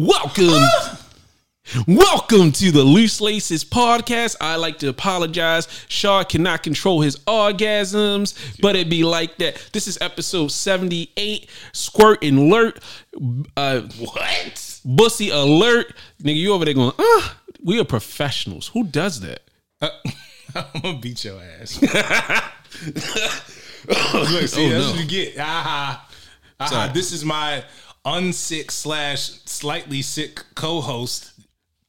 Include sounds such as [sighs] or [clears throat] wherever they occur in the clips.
Welcome. Welcome to the Loose Laces podcast. I like to apologize. Shaw cannot control his orgasms, but it be like that. This is episode 78. Squirt and alert. Uh, What? bussy alert. Nigga, you over there going, ah, we are professionals. Who does that? [laughs] I'm gonna beat your ass. [laughs] [laughs] Look, see, Oh, that's no. what you get. Ah, ah, Sorry. this is my unsick slash slightly sick co-host.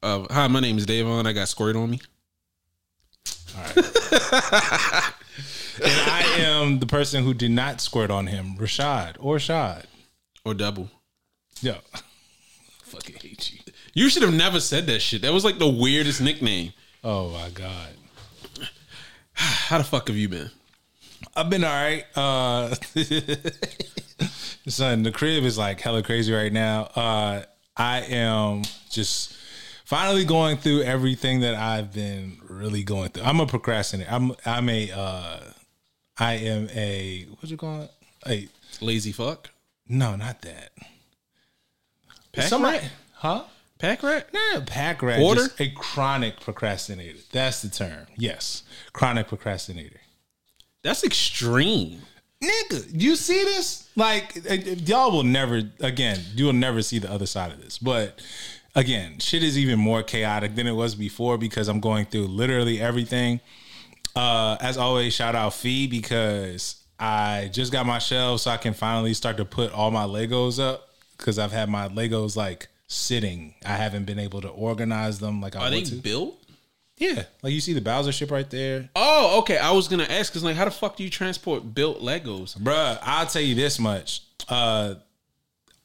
Uh, hi, my name is Davon. I got squirt on me. All right. [laughs] and I am the person who did not squirt on him, Rashad or Shad. Or double. Yo, [laughs] fucking hate you. You should have never said that shit. That was like the weirdest nickname. Oh my god. How the fuck have you been? I've been all right. Uh, [laughs] son, the crib is like hella crazy right now. Uh, I am just finally going through everything that I've been really going through. I'm a procrastinator. I'm I'm a uh, I am a what you call it? A Lazy fuck? no, not that. Pack Somebody, rat? huh? Pack rat? A pack rat. Just a chronic procrastinator. That's the term. Yes, chronic procrastinator. That's extreme. Nigga, you see this? Like, uh, y'all will never, again, you will never see the other side of this. But again, shit is even more chaotic than it was before because I'm going through literally everything. Uh, as always, shout out Fee because I just got my shelves so I can finally start to put all my Legos up because I've had my Legos like sitting. I haven't been able to organize them like I Are they to. built? Yeah, like you see the Bowser ship right there. Oh, okay. I was gonna ask because like, how the fuck do you transport built Legos? Bruh, I'll tell you this much. Uh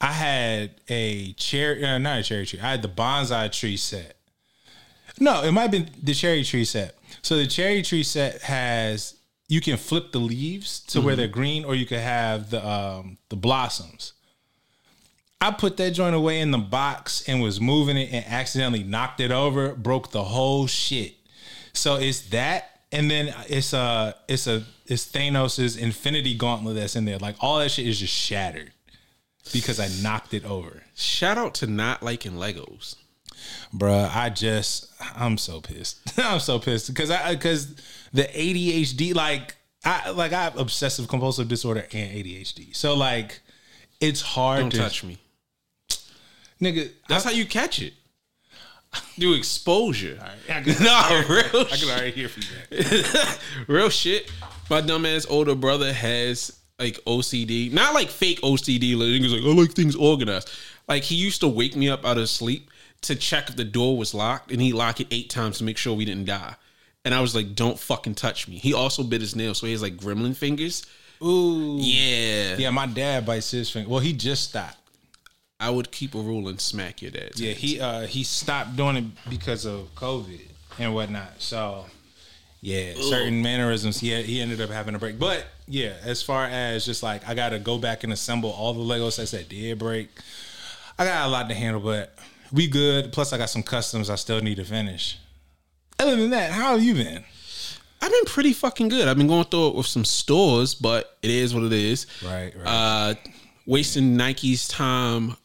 I had a cherry uh, not a cherry tree. I had the bonsai tree set. No, it might have been the cherry tree set. So the cherry tree set has you can flip the leaves to where they're green or you can have the um the blossoms. I put that joint away in the box and was moving it and accidentally knocked it over, broke the whole shit. So it's that, and then it's a it's a it's Thanos's Infinity Gauntlet that's in there. Like all that shit is just shattered because I knocked it over, Shout out to not liking Legos. Bruh, I just I'm so pissed. [laughs] I'm so pissed because I because the ADHD like I like I have obsessive compulsive disorder and ADHD. So like it's hard Don't to touch me. Nigga. That's how you catch it. Do exposure. I can, [laughs] No, real I can already hear feedback. [laughs] Real shit. My dumbass older brother has like OCD. Not like fake OCD. Like niggas like, I like things organized. Like he used to wake me up out of sleep to check if the door was locked, and he lock it eight times to make sure we didn't die. And I was like, "Don't fucking touch me." He also bit his nail, so he has like gremlin fingers. Ooh. Yeah, Yeah, my dad bites his finger. Well, he just stopped. I would keep a rule and smack your dad. Yeah, he uh he stopped doing it because of COVID and whatnot. So yeah, certain mannerisms. He he ended up having a break. But yeah, as far as just like I gotta go back and assemble all the Lego sets that did break. I got a lot to handle, but we good. Plus, I got some customs I still need to finish. Other than that, how have you been? I've been pretty fucking good. I've been going through it with some stores, but it is what it is. Right, right. Uh, wasting Nike's time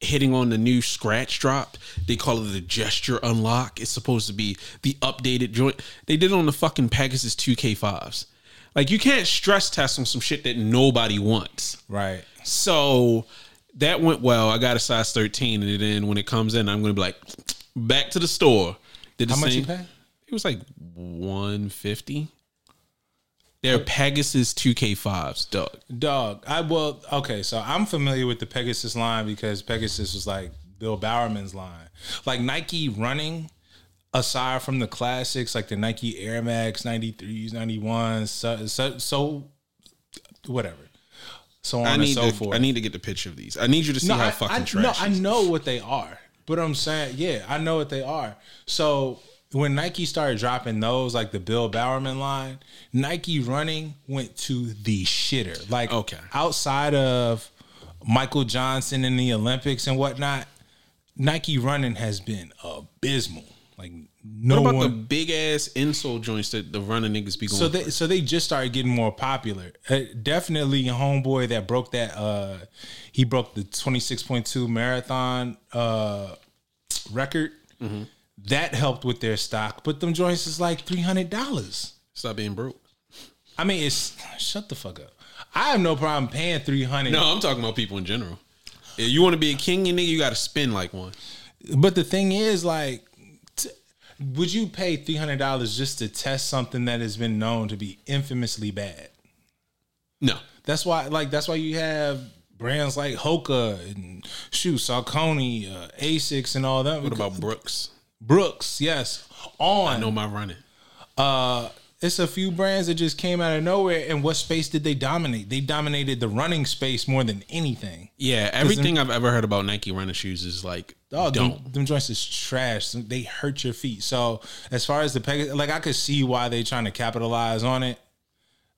hitting on the new scratch drop. They call it the gesture unlock. It's supposed to be the updated joint. They did it on the fucking Pegasus 2K5s. Like you can't stress test on some shit that nobody wants. right. So that went well. I got a size 13, and then when it comes in, I'm gonna be like, back to the store. Did the How much same- you pay? It was like 150. They're Pegasus 2K5s, dog. Dog, I well, okay, so I'm familiar with the Pegasus line because Pegasus was like Bill Bowerman's line. Like Nike running, aside from the classics like the Nike Air Max 93s, 91s, so, so, so whatever. So on I and need so to, forth. I need to get the picture of these. I need you to see how I, fucking I, trash. No, I know what they are, but I'm saying, yeah, I know what they are. So when Nike started dropping those, like the Bill Bowerman line, Nike running went to the shitter. Like, Okay. outside of Michael Johnson in the Olympics and whatnot, Nike running has been abysmal. Like no what about one. the big ass insole joints that the running niggas be going? so for? they so they just started getting more popular. Uh, definitely, homeboy that broke that. uh He broke the twenty six point two marathon uh record. Mm-hmm. That helped with their stock, but them joints is like three hundred dollars. Stop being broke. I mean, it's shut the fuck up. I have no problem paying three hundred. No, I'm talking about people in general. If you want to be a king, you nigga, you got to spin like one. But the thing is, like, t- would you pay three hundred dollars just to test something that has been known to be infamously bad? No, That's why, like, that's why you have brands like Hoka and shoot Saucony, uh, Asics, and all that. what about Brooks? Brooks? Yes, On I know my running. Uh, it's a few brands that just came out of nowhere. And what space did they dominate? They dominated the running space more than anything. Yeah, everything I've ever heard about Nike running shoes is like oh, don't. them, them joints is trash. They hurt your feet. So as far as the like I could see why they trying to capitalize on it,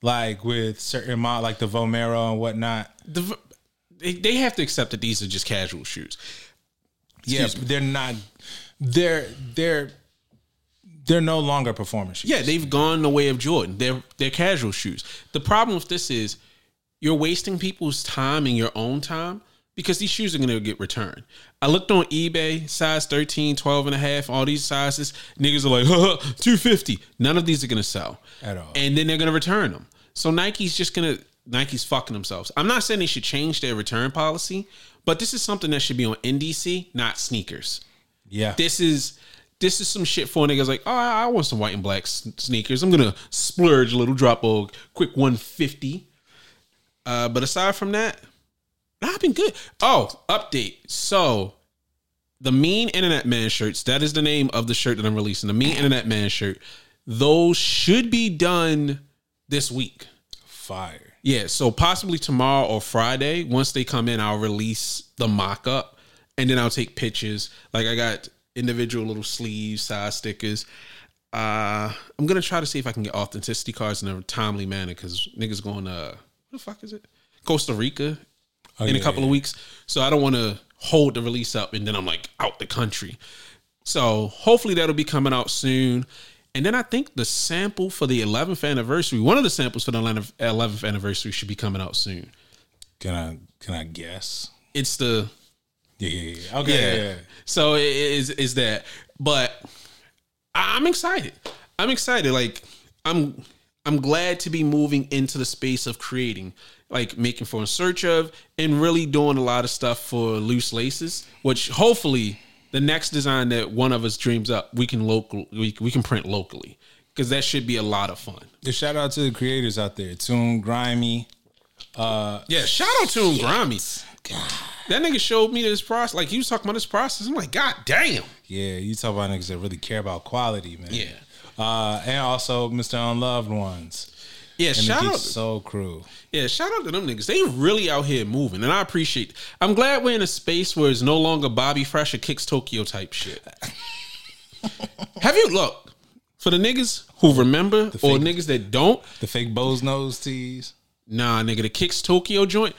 like with certain mod, like the Vomero and whatnot. The, they, they have to accept that these are just casual shoes. Yeah, Excuse but they're not. They're they're they're no longer performance shoes. Yeah, they've gone the way of Jordan. They're they're casual shoes. The problem with this is you're wasting people's time and your own time because these shoes are going to get returned. I looked on eBay, size 13, 12 and a half, all these sizes. Niggas are like, [laughs] 250. None of these are going to sell. At all. And then they're going to return them. So Nike's just going to, Nike's fucking themselves. I'm not saying they should change their return policy, but this is something that should be on NDC, not sneakers yeah. this is this is some shit for niggas like, oh, I want some white and black sneakers. I'm gonna splurge a little, drop a quick 150. Uh, but aside from that, I've been good. Oh, update. So the mean internet man shirts, that is the name of the shirt that I'm releasing. The mean internet man shirt. Those should be done this week. Fire. Yeah, so possibly tomorrow or Friday. Once they come in, I'll release the mock up and then I'll take pictures. Like I got individual little sleeves, side stickers. Uh I'm gonna try to see if I can get authenticity cards in a timely manner because niggas going uh what the fuck is it? Costa Rica Oh, in a yeah, couple of weeks. So I don't want to hold the release up and then I'm like out the country. So hopefully that'll be coming out soon. And then I think the sample for the 11th anniversary, one of the samples for the 11th anniversary should be coming out soon. Can I can I guess? It's the Yeah, yeah, yeah. Okay. yeah. Yeah. So it is is that, but I'm excited. I'm excited. Like I'm I'm glad to be moving into the space of creating, like making for in search of, and really doing a lot of stuff for loose laces. Which hopefully the next design that one of us dreams up, we can local we, we can print locally because that should be a lot of fun. The shout out to the creators out there. Tune Grimy. Uh, Yeah, shout out to Grimy. That nigga showed me this process. Like he was talking about this process. I'm like, God damn. Yeah, you talk about niggas that really care about quality, man. Yeah. Uh, and also Mr. Unloved Ones. Yeah, And shout out. Soul Crew. Yeah, shout out to them niggas. They really out here moving, and I appreciate. I'm glad we're in a space where it's no longer Bobby Fresh or Kicks Tokyo type shit. [laughs] Have you look for the niggas who remember or fake- niggas that don't? The fake Bose nose tees. Nah, nigga, the Kicks Tokyo joint.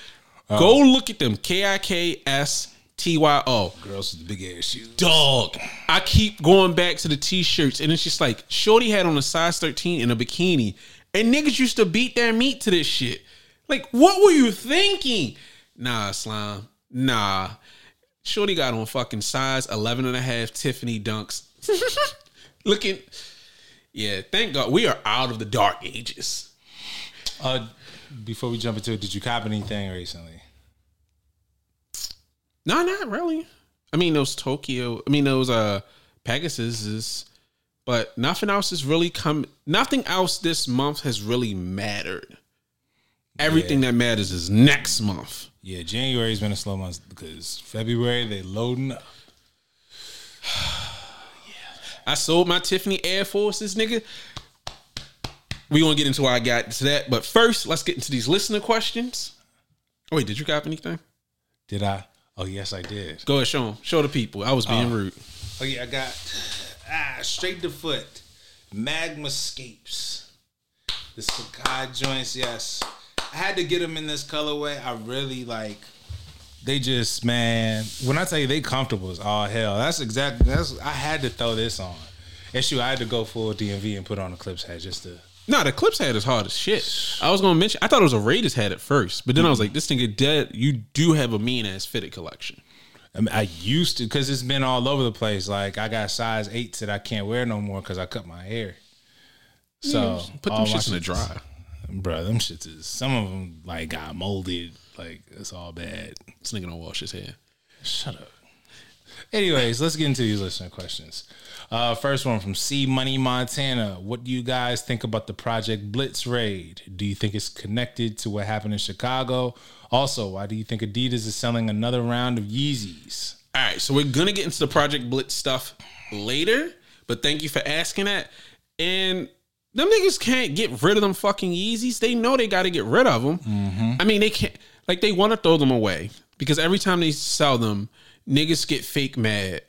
Go look at them. K I K S T Y O. Girls with the big ass shoes. Dog. I keep going back to the t-shirts, and it's just like Shorty had on a size 13 in a bikini, and niggas used to beat their meat to this shit. Like, what were you thinking? Nah, slime. Nah. Shorty got on fucking size 11 and a half Tiffany dunks. [laughs] Looking. Yeah, thank God we are out of the dark ages. Uh, before we jump into it, did you cop anything recently? No, not really. I mean, those Tokyo, I mean, those uh Pegasus is, but nothing else has really come, nothing else this month has really mattered. Everything that matters is next month. Yeah, January's been a slow month because February they loading up. Yeah. [sighs] I sold my Tiffany Air Forces, nigga. We gonna get into why I got to that, but first, let's get into these listener questions. Oh, wait, did you cop anything? Did I? Oh yes, I did. Go ahead, show them. Show the people. I was being rude. Oh yeah, I got ah straight to foot magma scapes. The sacai joints, yes. I had to get them in this colorway. I really like. They just man, when I tell you they comfortable as all hell. That's exactly that's. I had to throw this on. Issue, I had to go full DMV and put on a Clips hat just to. Nah, the Clips hat is hard as shit. I was gonna mention. I thought it was a Raiders hat at first, but then I was like, this nigga dead. You do have a mean ass fitted collection. I mean, I used to because it's been all over the place. Like I got size eights that I can't wear no more because I cut my hair. So Put them shits in the shits- dry. bro. Them shits is some of them like got molded. Like it's all bad. This nigga don't wash his hair. Shut up. Anyways, let's get into these listener questions. Uh, first one from C Money Montana. What do you guys think about the Project Blitz raid? Do you think it's connected to what happened in Chicago? Also, why do you think Adidas is selling another round of Yeezys? All right, so we're gonna get into the Project Blitz stuff later, but thank you for asking that. And them niggas can't get rid of them fucking Yeezys. They know they got to get rid of them. I mean, they can't. Like they want to throw them away because every time they sell them, niggas get fake mad,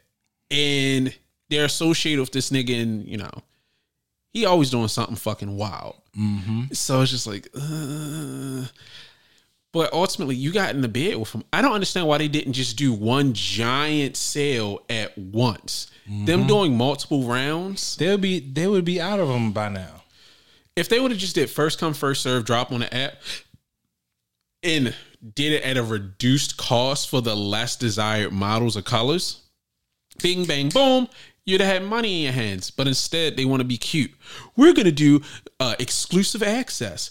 and they're associated with this nigga, and you know, he always doing something fucking wild. So it's just like. Uh, but ultimately, you got in the bed with them. I don't understand why they didn't just do one giant sale at once. Them doing multiple rounds. They'll be they would be out of them by now. If they would have just did first come first serve drop on the app and did it at a reduced cost for the less desired models or colors, bing bang boom, you'd have had money in your hands. But instead, they want to be cute. We're gonna do uh, exclusive access,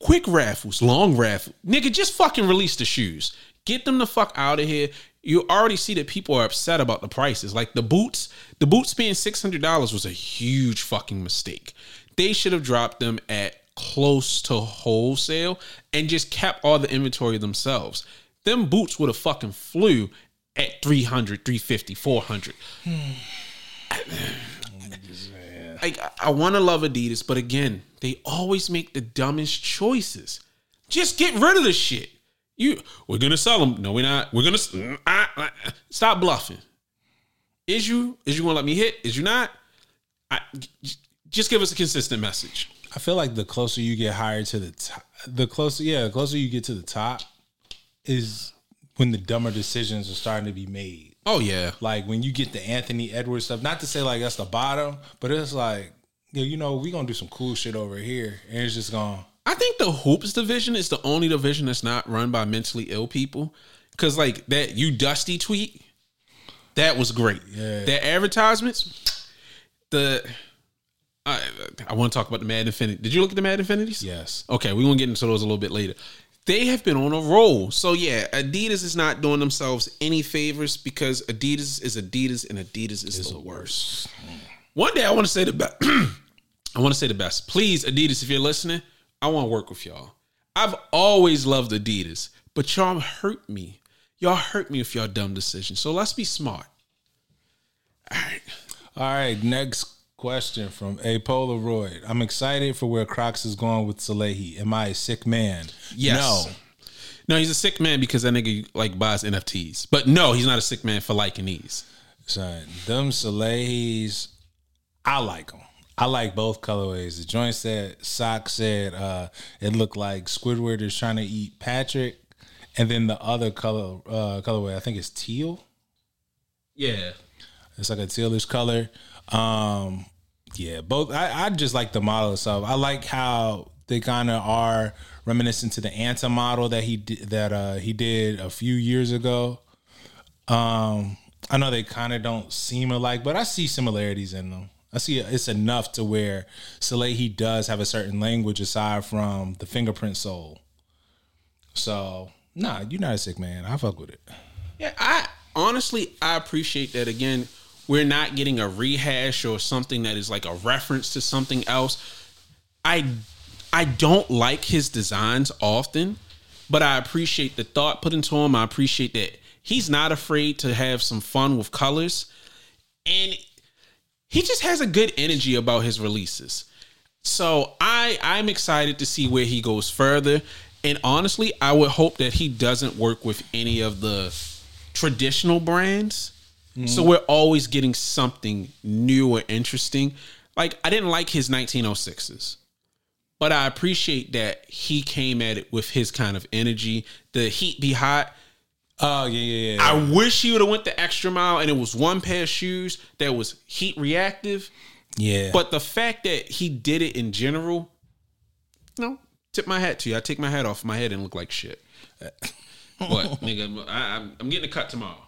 quick raffles, long raffle. Nigga, just fucking release the shoes. Get them the fuck out of here. You already see that people are upset about the prices. Like the boots, the boots being six hundred dollars was a huge fucking mistake. They should have dropped them at close to wholesale and just kept all the inventory themselves. Them boots would have fucking flew at 300, 350, 400. Like I- I want to love Adidas, but again, they always make the dumbest choices. Just get rid of the shit. You, we're gonna sell them. No, we're not. We're gonna ah, stop bluffing. Is you? Is you gonna let me hit? Is you not? I, just give us a consistent message. I feel like the closer you get higher to the top, the closer, yeah, the closer you get to the top is when the dumber decisions are starting to be made. Oh yeah, Like when you get the Anthony Edwards stuff, not to say like that's the bottom, but it's like, yeah, you know, we gonna do some cool shit over here, and it's just gone. I think the hoops division is the only division that's not run by mentally ill people. Cause like that you dusty tweet, that was great. Yeah. Their advertisements, the I I want to talk about the Mad Infinity. Did you look at the Mad Infinities? Yes. Okay, we're gonna get into those a little bit later. They have been on a roll. So yeah, Adidas is not doing themselves any favors because Adidas is Adidas and Adidas is the worst. One day I want to say the best. [clears throat] I want to say the best. Please, Adidas, if you're listening, I want to work with y'all. I've always loved Adidas, but y'all hurt me. Y'all hurt me with y'all dumb decisions. So let's be smart. All right. All right, next question from a Polaroid. I'm excited for where Crocs is going with Salehe. Am I a sick man? Yes. No. No, he's a sick man because that nigga like buys NFTs. But no, he's not a sick man for liking these. Son, them Salehes, I like them. I like both colorways. The joint said, sock said, uh, it looked like Squidward is trying to eat Patrick, and then the other color uh, colorway, I think it's teal. Yeah. It's like a tealish color. Um, yeah, both. I, I just like the model itself. I like how they kind of are reminiscent to the Anta model that he did, that uh, he did a few years ago. Um, I know they kind of don't seem alike, but I see similarities in them. I see it's enough to where Salehe does have a certain language aside from the fingerprint sole. So, nah, you're not a sick man. I fuck with it. Yeah, I honestly I appreciate that again. We're not getting a rehash or something that is like a reference to something else. I I don't like his designs often, but I appreciate the thought put into him. I appreciate that he's not afraid to have some fun with colors. And he just has a good energy about his releases. So I I'm excited to see where he goes further. And honestly, I would hope that he doesn't work with any of the traditional brands. So mm-hmm. we're always getting something new or interesting. Like I didn't like his 1906s. But I appreciate that he came at it with his kind of energy. The heat be hot. Oh yeah, yeah, yeah. I wish he would have went the extra mile and it was one pair of shoes that was heat reactive. Yeah. But the fact that he did it in general, no, tip my hat to you. I take my hat off my head and look like shit. Uh, [laughs] what, nigga? I, I'm, I'm getting a cut tomorrow.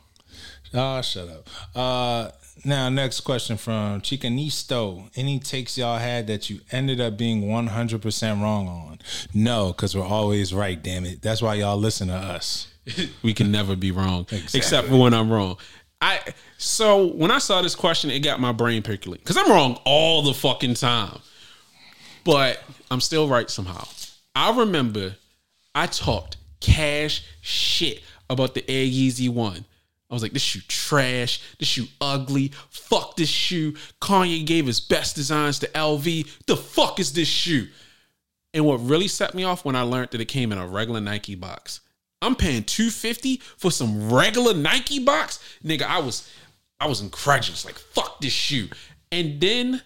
Oh, shut up. Uh, now, next question from Chicanisto. Any takes y'all had that you ended up being 100% wrong on? No, because we're always right, damn it. That's why y'all listen to us. [laughs] we can never be wrong, except for when I'm wrong. I so when I saw this question, it got my brain percolating because I'm wrong all the fucking time, but I'm still right somehow. I remember I talked cash shit about the Air Yeezy one. I was like, this shoe trash. This shoe ugly. Fuck this shoe. Kanye gave his best designs to LV. The fuck is this shoe? And what really set me off when I learned that it came in a regular Nike box. I'm paying 250 for some regular Nike box? Nigga, I was I was incredulous. Like, fuck this shoe. And then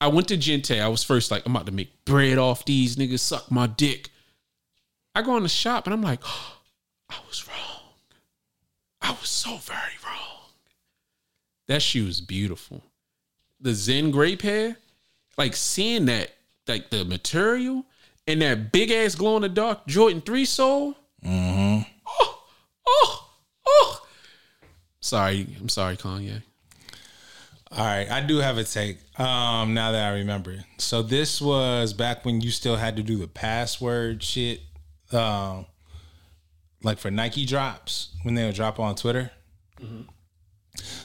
I went to Gente. I was first like, I'm about to make bread off these niggas, suck my dick. I go in the shop and I'm like, oh, [gasps] I was wrong. I was so very wrong. That shoe is beautiful. The Zen gray pair, like seeing that, like the material and that big ass glow in the dark Jordan 3 sole. Mm-hmm. Oh, oh, oh. Sorry, I'm sorry, Kanye. All right, I do have a take. Um, now that I remember, so this was back when you still had to do the password shit, um, like for Nike drops when they would drop on Twitter.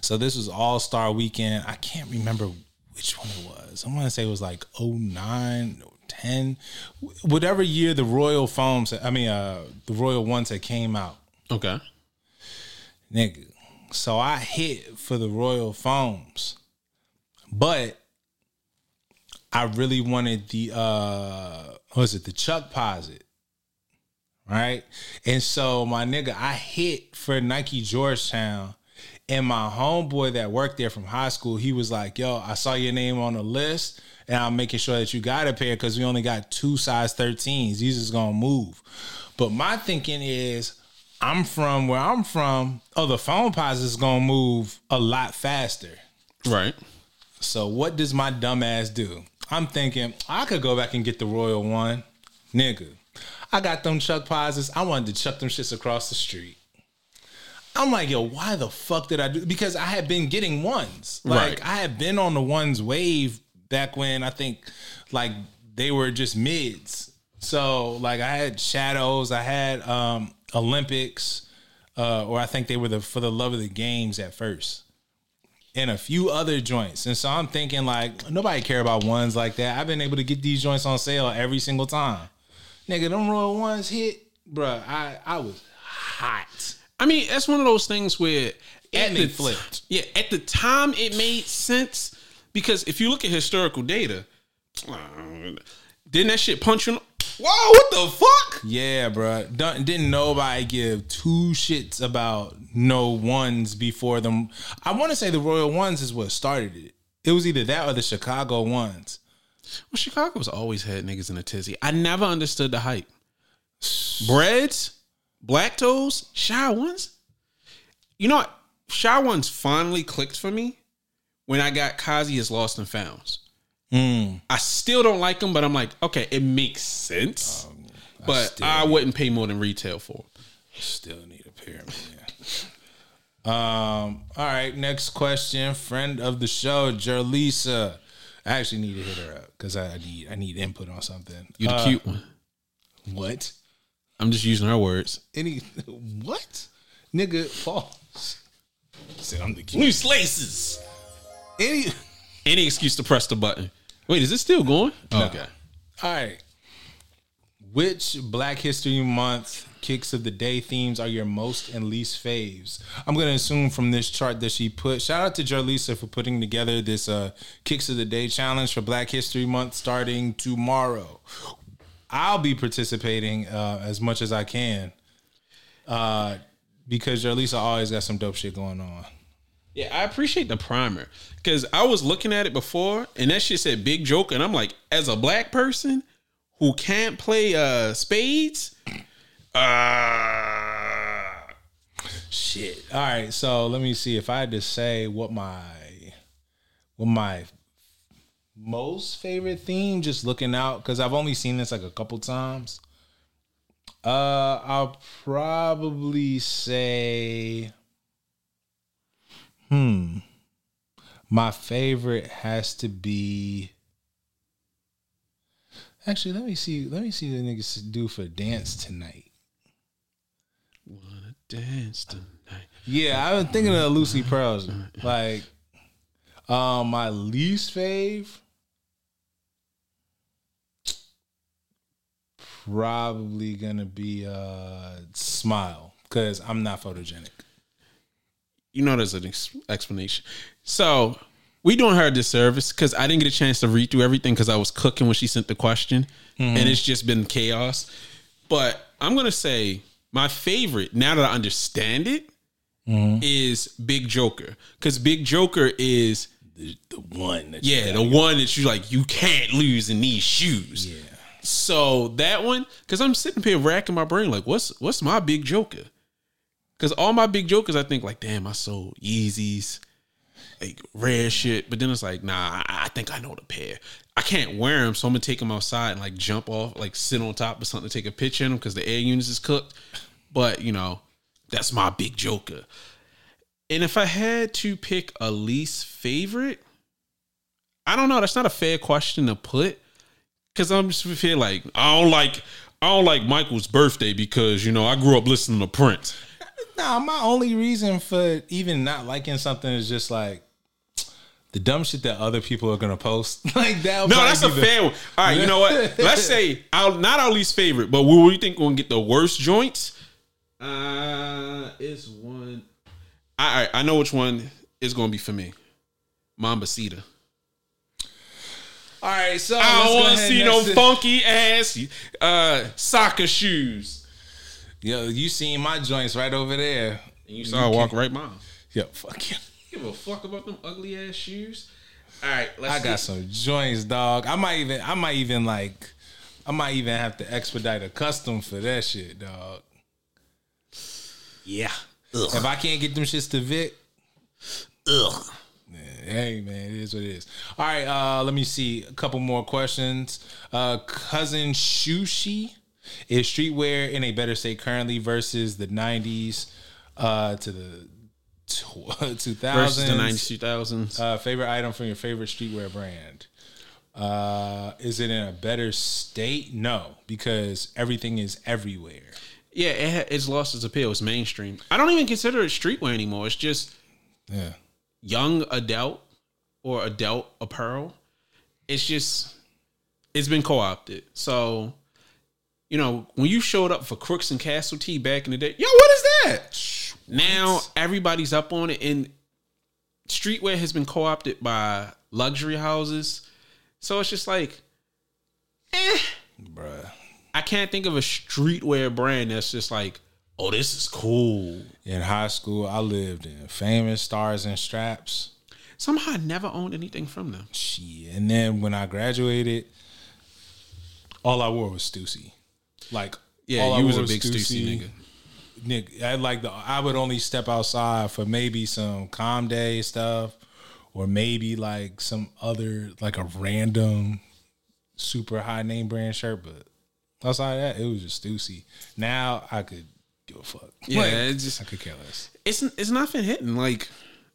So this was All Star Weekend. I can't remember which one it was. I want to say it was like 09 or 10, whatever year the Royal Foams. I mean, uh, the Royal ones that came out Okay. nigga. So I hit for the Royal Foams, but I really wanted the uh, what was it the Chuck Posite, right? And so my nigga, I hit for Nike Georgetown, and my homeboy that worked there from high school, he was like, "Yo, I saw your name on the list." And I'm making sure that you got a pair because we only got two size 13s. These is gonna move. But my thinking is, I'm from where I'm from. Oh, the phone pause is gonna move a lot faster. Right. So what does my dumb ass do? I'm thinking I could go back and get the Royal one, nigga. I got them Chuck Posites. I wanted to chuck them shits across the street. I'm like, yo, why the fuck did I do? Because I had been getting ones. Like Right. I had been on the ones wave back when I think like they were just mids. So like I had shadows, I had um Olympics, uh, or I think they were the for the love of the games at first. And a few other joints. And so I'm thinking like nobody care about ones like that. I've been able to get these joints on sale every single time. Nigga, them Royal ones hit, bruh. I I was hot. I mean, that's one of those things where And at they the flipped. Yeah, at the time it made sense because if you look at historical data, didn't that shit punch you? Whoa! What the fuck? Yeah, bruh. Don't, didn't nobody give two shits about no ones before them. I want to say the Royal Ones is what started it. It was either that or the Chicago ones. Well, Chicago's always had niggas in a tizzy. I never understood the hype. Breads, black toes, shy ones. You know what? Shy ones finally clicked for me when I got Kazi is Lost and Founds. Mm. I still don't like them, but I'm like, okay, it makes sense. but still- I wouldn't pay more than retail for. 'em. Still need a pair, man. Um. All right. Next question. Friend of the show, Jerlisa. I actually need to hit her up because I need I need input on something. You the Uh, cute one. What? I'm just using her words. Any [laughs] what? Nigga, pause. Said I'm the cute. Loose laces. Any. Any excuse to press the button. Wait, is it still going? Okay. All right. Which Black History Month kicks of the day themes are your most and least faves? I'm gonna assume from this chart that she put. Shout out to Jarlisa for putting together this uh, kicks of the day challenge for Black History Month starting tomorrow. I'll be participating uh, as much as I can uh, because Jarlisa always got some dope shit going on. Yeah, I appreciate the primer because I was looking at it before and that shit said big joke, and I'm like, as a black person who can't play uh spades, uh Shit. All right, so let me see if I had to say what my what my most favorite theme, just looking out because I've only seen this like a couple times. Uh, I'll probably say, hmm, my favorite has to be. Actually, let me see. Let me see the niggas do for dance tonight. Dance tonight. Yeah, I've been thinking of Lucy Pearls. Like, um, my least fave, probably gonna be uh Smile because I'm not photogenic. You know, there's an ex- explanation. So we doing her a disservice because I didn't get a chance to read through everything because I was cooking when she sent the question, and it's just been chaos. But I'm gonna say my favorite now that I understand it mm-hmm. is Big Joker because Big Joker is The, the one that yeah the one that you like you can't lose in these shoes. yeah. So that one, because I'm sitting here racking my brain, like, what's what's my big joker? Because all my big jokers, I think like, damn, I sold Yeezys, like rare shit. But then it's like, nah, I I think I know the pair. I can't wear them, so I'm gonna take them outside and like jump off, like sit on top of something to take a picture in them because the air units is cooked. But you know, that's my big joker. And if I had to pick a least favorite, I don't know. That's not a fair question to put because I'm just feel like I don't like I don't like Michael's birthday because you know I grew up listening to Prince. Nah, my only reason for even not liking something is just like the dumb shit that other people are gonna post. [laughs] like that. No, that's a fair one. All right, you know what? [laughs] Let's say our not our least favorite, but where we think gonna get the worst joints. Uh, it's one. Right, I know which one is gonna be for me. Mamba Mambacita. All right, so I don't want to see no funky ass uh soccer shoes. Yo, you seen my joints right over there. And you saw I walk right by 'em. Yo, fuck you. Give a fuck about them ugly ass shoes. All right, let's I got see. some joints, dog. I might even, I might even like, I might even have to expedite a custom for that shit, dog. Yeah. If I can't get them shits to Vic, Ugh. hey man, it is what it is. All right, uh, let me see a couple more questions. Uh, cousin Shushi, is streetwear in a better state currently versus the '90s uh, to the [laughs] two Versus the 90s, 2000s. Uh, favorite item from your favorite streetwear brand. Uh, is it in a better state? No, because everything is everywhere. yeah, it, ha- it's lost its appeal. It's mainstream. I don't even consider it streetwear anymore. It's just Yeah. young adult or adult apparel. It's just, it's been co opted. So, you know, when you showed up for Crooks and Castle Tea back in the day, yo, what is that? Now everybody's up on it, and streetwear has been co opted by luxury houses. So it's just like, eh. Bruh. I can't think of a streetwear brand that's just like, oh, this is cool. In high school, I lived in famous stars and straps. Somehow I never owned anything from them. Shit. And then when I graduated, all I wore was Stussy. Like, Yeah, you was a big Stussy nigga. Nick, I like the. I would only step outside for maybe some Comme des stuff, or maybe like some other like a random super high name brand shirt. But outside that, it was just Stussy. Now I could give a fuck. Yeah, Like, it's just I could care less. it's it's nothing hitting. Like,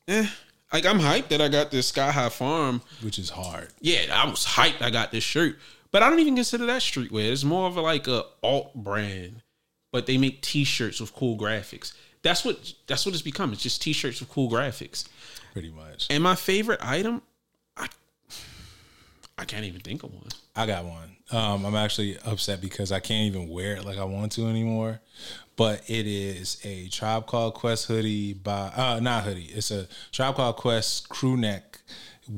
eh. Like I'm hyped that I got this Sky High Farm. Which is hard. Yeah, I was hyped I got this shirt. But I don't even consider that streetwear. It's more of a, like a alt brand. But they make t-shirts with cool graphics. That's what that's what it's become. It's just t-shirts with cool graphics. Pretty much. And my favorite item, I I can't even think of one. I got one. Um, I'm actually upset because I can't even wear it like I want to anymore. But it is a Tribe Called Quest hoodie by uh not hoodie. It's a Tribe Called Quest crew neck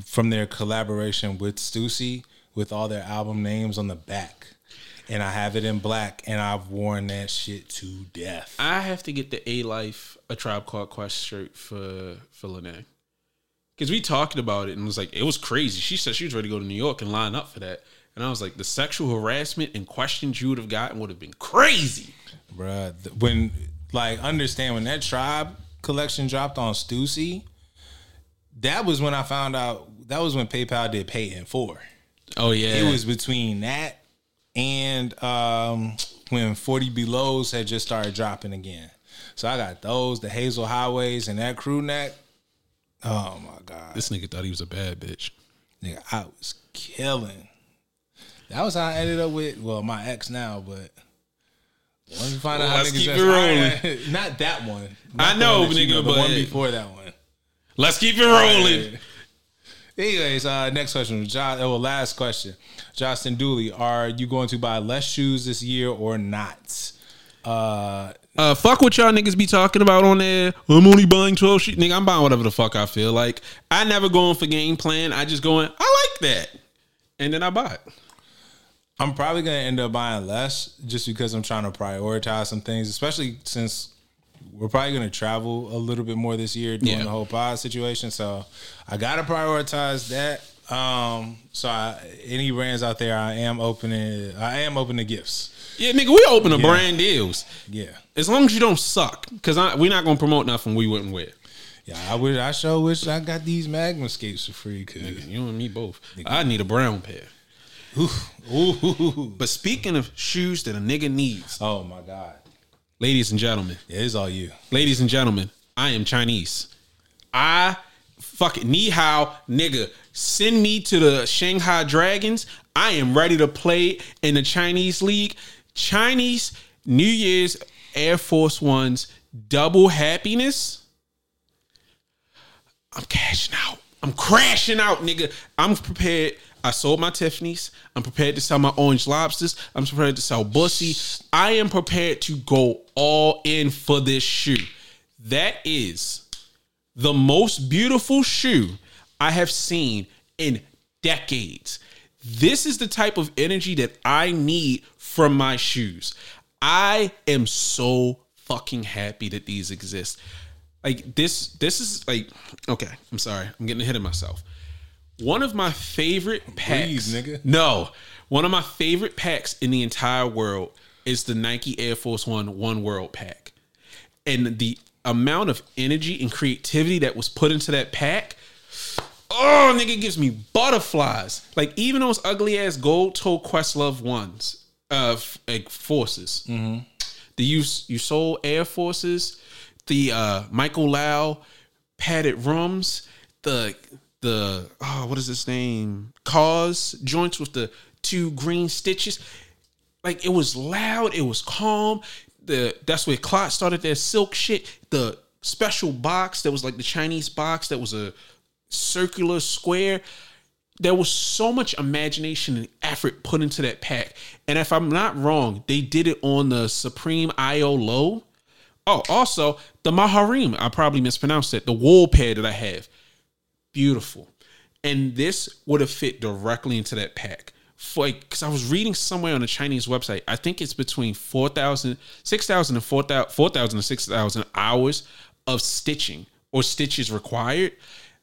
from their collaboration with Stussy with all their album names on the back. And I have it in black and I've worn that shit to death. I have to get the A Life a Tribe Called Quest shirt for for Lene. Because we talked about it and it was like it was crazy. She said she was ready to go to New York and line up for that. And I was like, the sexual harassment and questions you would have gotten would have been crazy. Bruh, when like understand when that tribe collection dropped on Stussy, that was when I found out that was when PayPal did pay in four. Oh yeah, It was between that and um, when 40 Belows had just started dropping again. So I got those, the Hazel Highways, and that crew neck. Oh my God. This nigga thought he was a bad bitch. Nigga, I was killing. That was how I ended up with, well, my ex now, but once you find out how Let's niggas keep it rolling. [laughs] Not that one. I Not the know, one that you nigga, the one before that one. Let's keep it rolling. Anyways, uh, next question. Oh, last question. Justin Dooley, are you going to buy less shoes this year or not? Uh, Uh, fuck what y'all niggas be talking about on there. I'm only buying 12 shit. Nigga, I'm buying whatever the fuck I feel like. I never go in for game plan. I just go in, I like that. And then I buy it. I'm probably gonna end up buying less just because I'm trying to prioritize some things, especially since we're probably gonna travel a little bit more this year during Yeah. the whole pod situation. So I gotta prioritize that. Um, so I, any brands out there, I am opening. I am open to gifts. Yeah, nigga, we open the Yeah. brand deals. Yeah, As long as you don't suck. Because we're not going to promote nothing we wouldn't wear. yeah. I wish I sure wish I got these Magma skates for free. Cause You and me both. I need a brown pair. ooh, But speaking of shoes that a nigga needs, oh my god, ladies and gentlemen, yeah, it's all you. ladies and gentlemen, I am Chinese. I fucking ni hao nigga. Send me to the Shanghai Dragons. I am ready to play in the Chinese league. Chinese New Year's Air Force Ones double happiness. I'm cashing out. I'm crashing out, nigga. I'm prepared. I sold my Tiffany's. I'm prepared to sell my orange lobsters. I'm prepared to sell bussy. I am prepared to go all in for this shoe. That is the most beautiful shoe I have seen in decades. This is the type of energy that I need from my shoes. I am so fucking happy that these exist. Like this this is like okay, I'm sorry. I'm getting ahead of myself. One of my favorite packs, nigga. No, one of my favorite packs in the entire world is the Nike Air Force One One World pack, and the amount of energy and creativity that was put into that pack. Oh, nigga, gives me butterflies. Like even those ugly ass gold toe Questlove ones, uh, like forces. The you you sold Air Forces, the uh Michael Lau padded rums, the the oh what is his name? Cause joints with the two green stitches. Like it was loud, it was calm. The that's where Clot started their silk shit. The special box that was like the Chinese box that was a circular square there was so much imagination and effort put into that pack. And if I'm not wrong, they did it on the Supreme IO Low. Oh, also the Maharim. I probably mispronounced it. The wool pair that I have. Beautiful. And this would have fit directly into that pack. For like, because I was reading somewhere on a Chinese website, I think it's between 4,000, 6,000 and 4,000 4,000 to 6,000 hours of stitching or stitches required.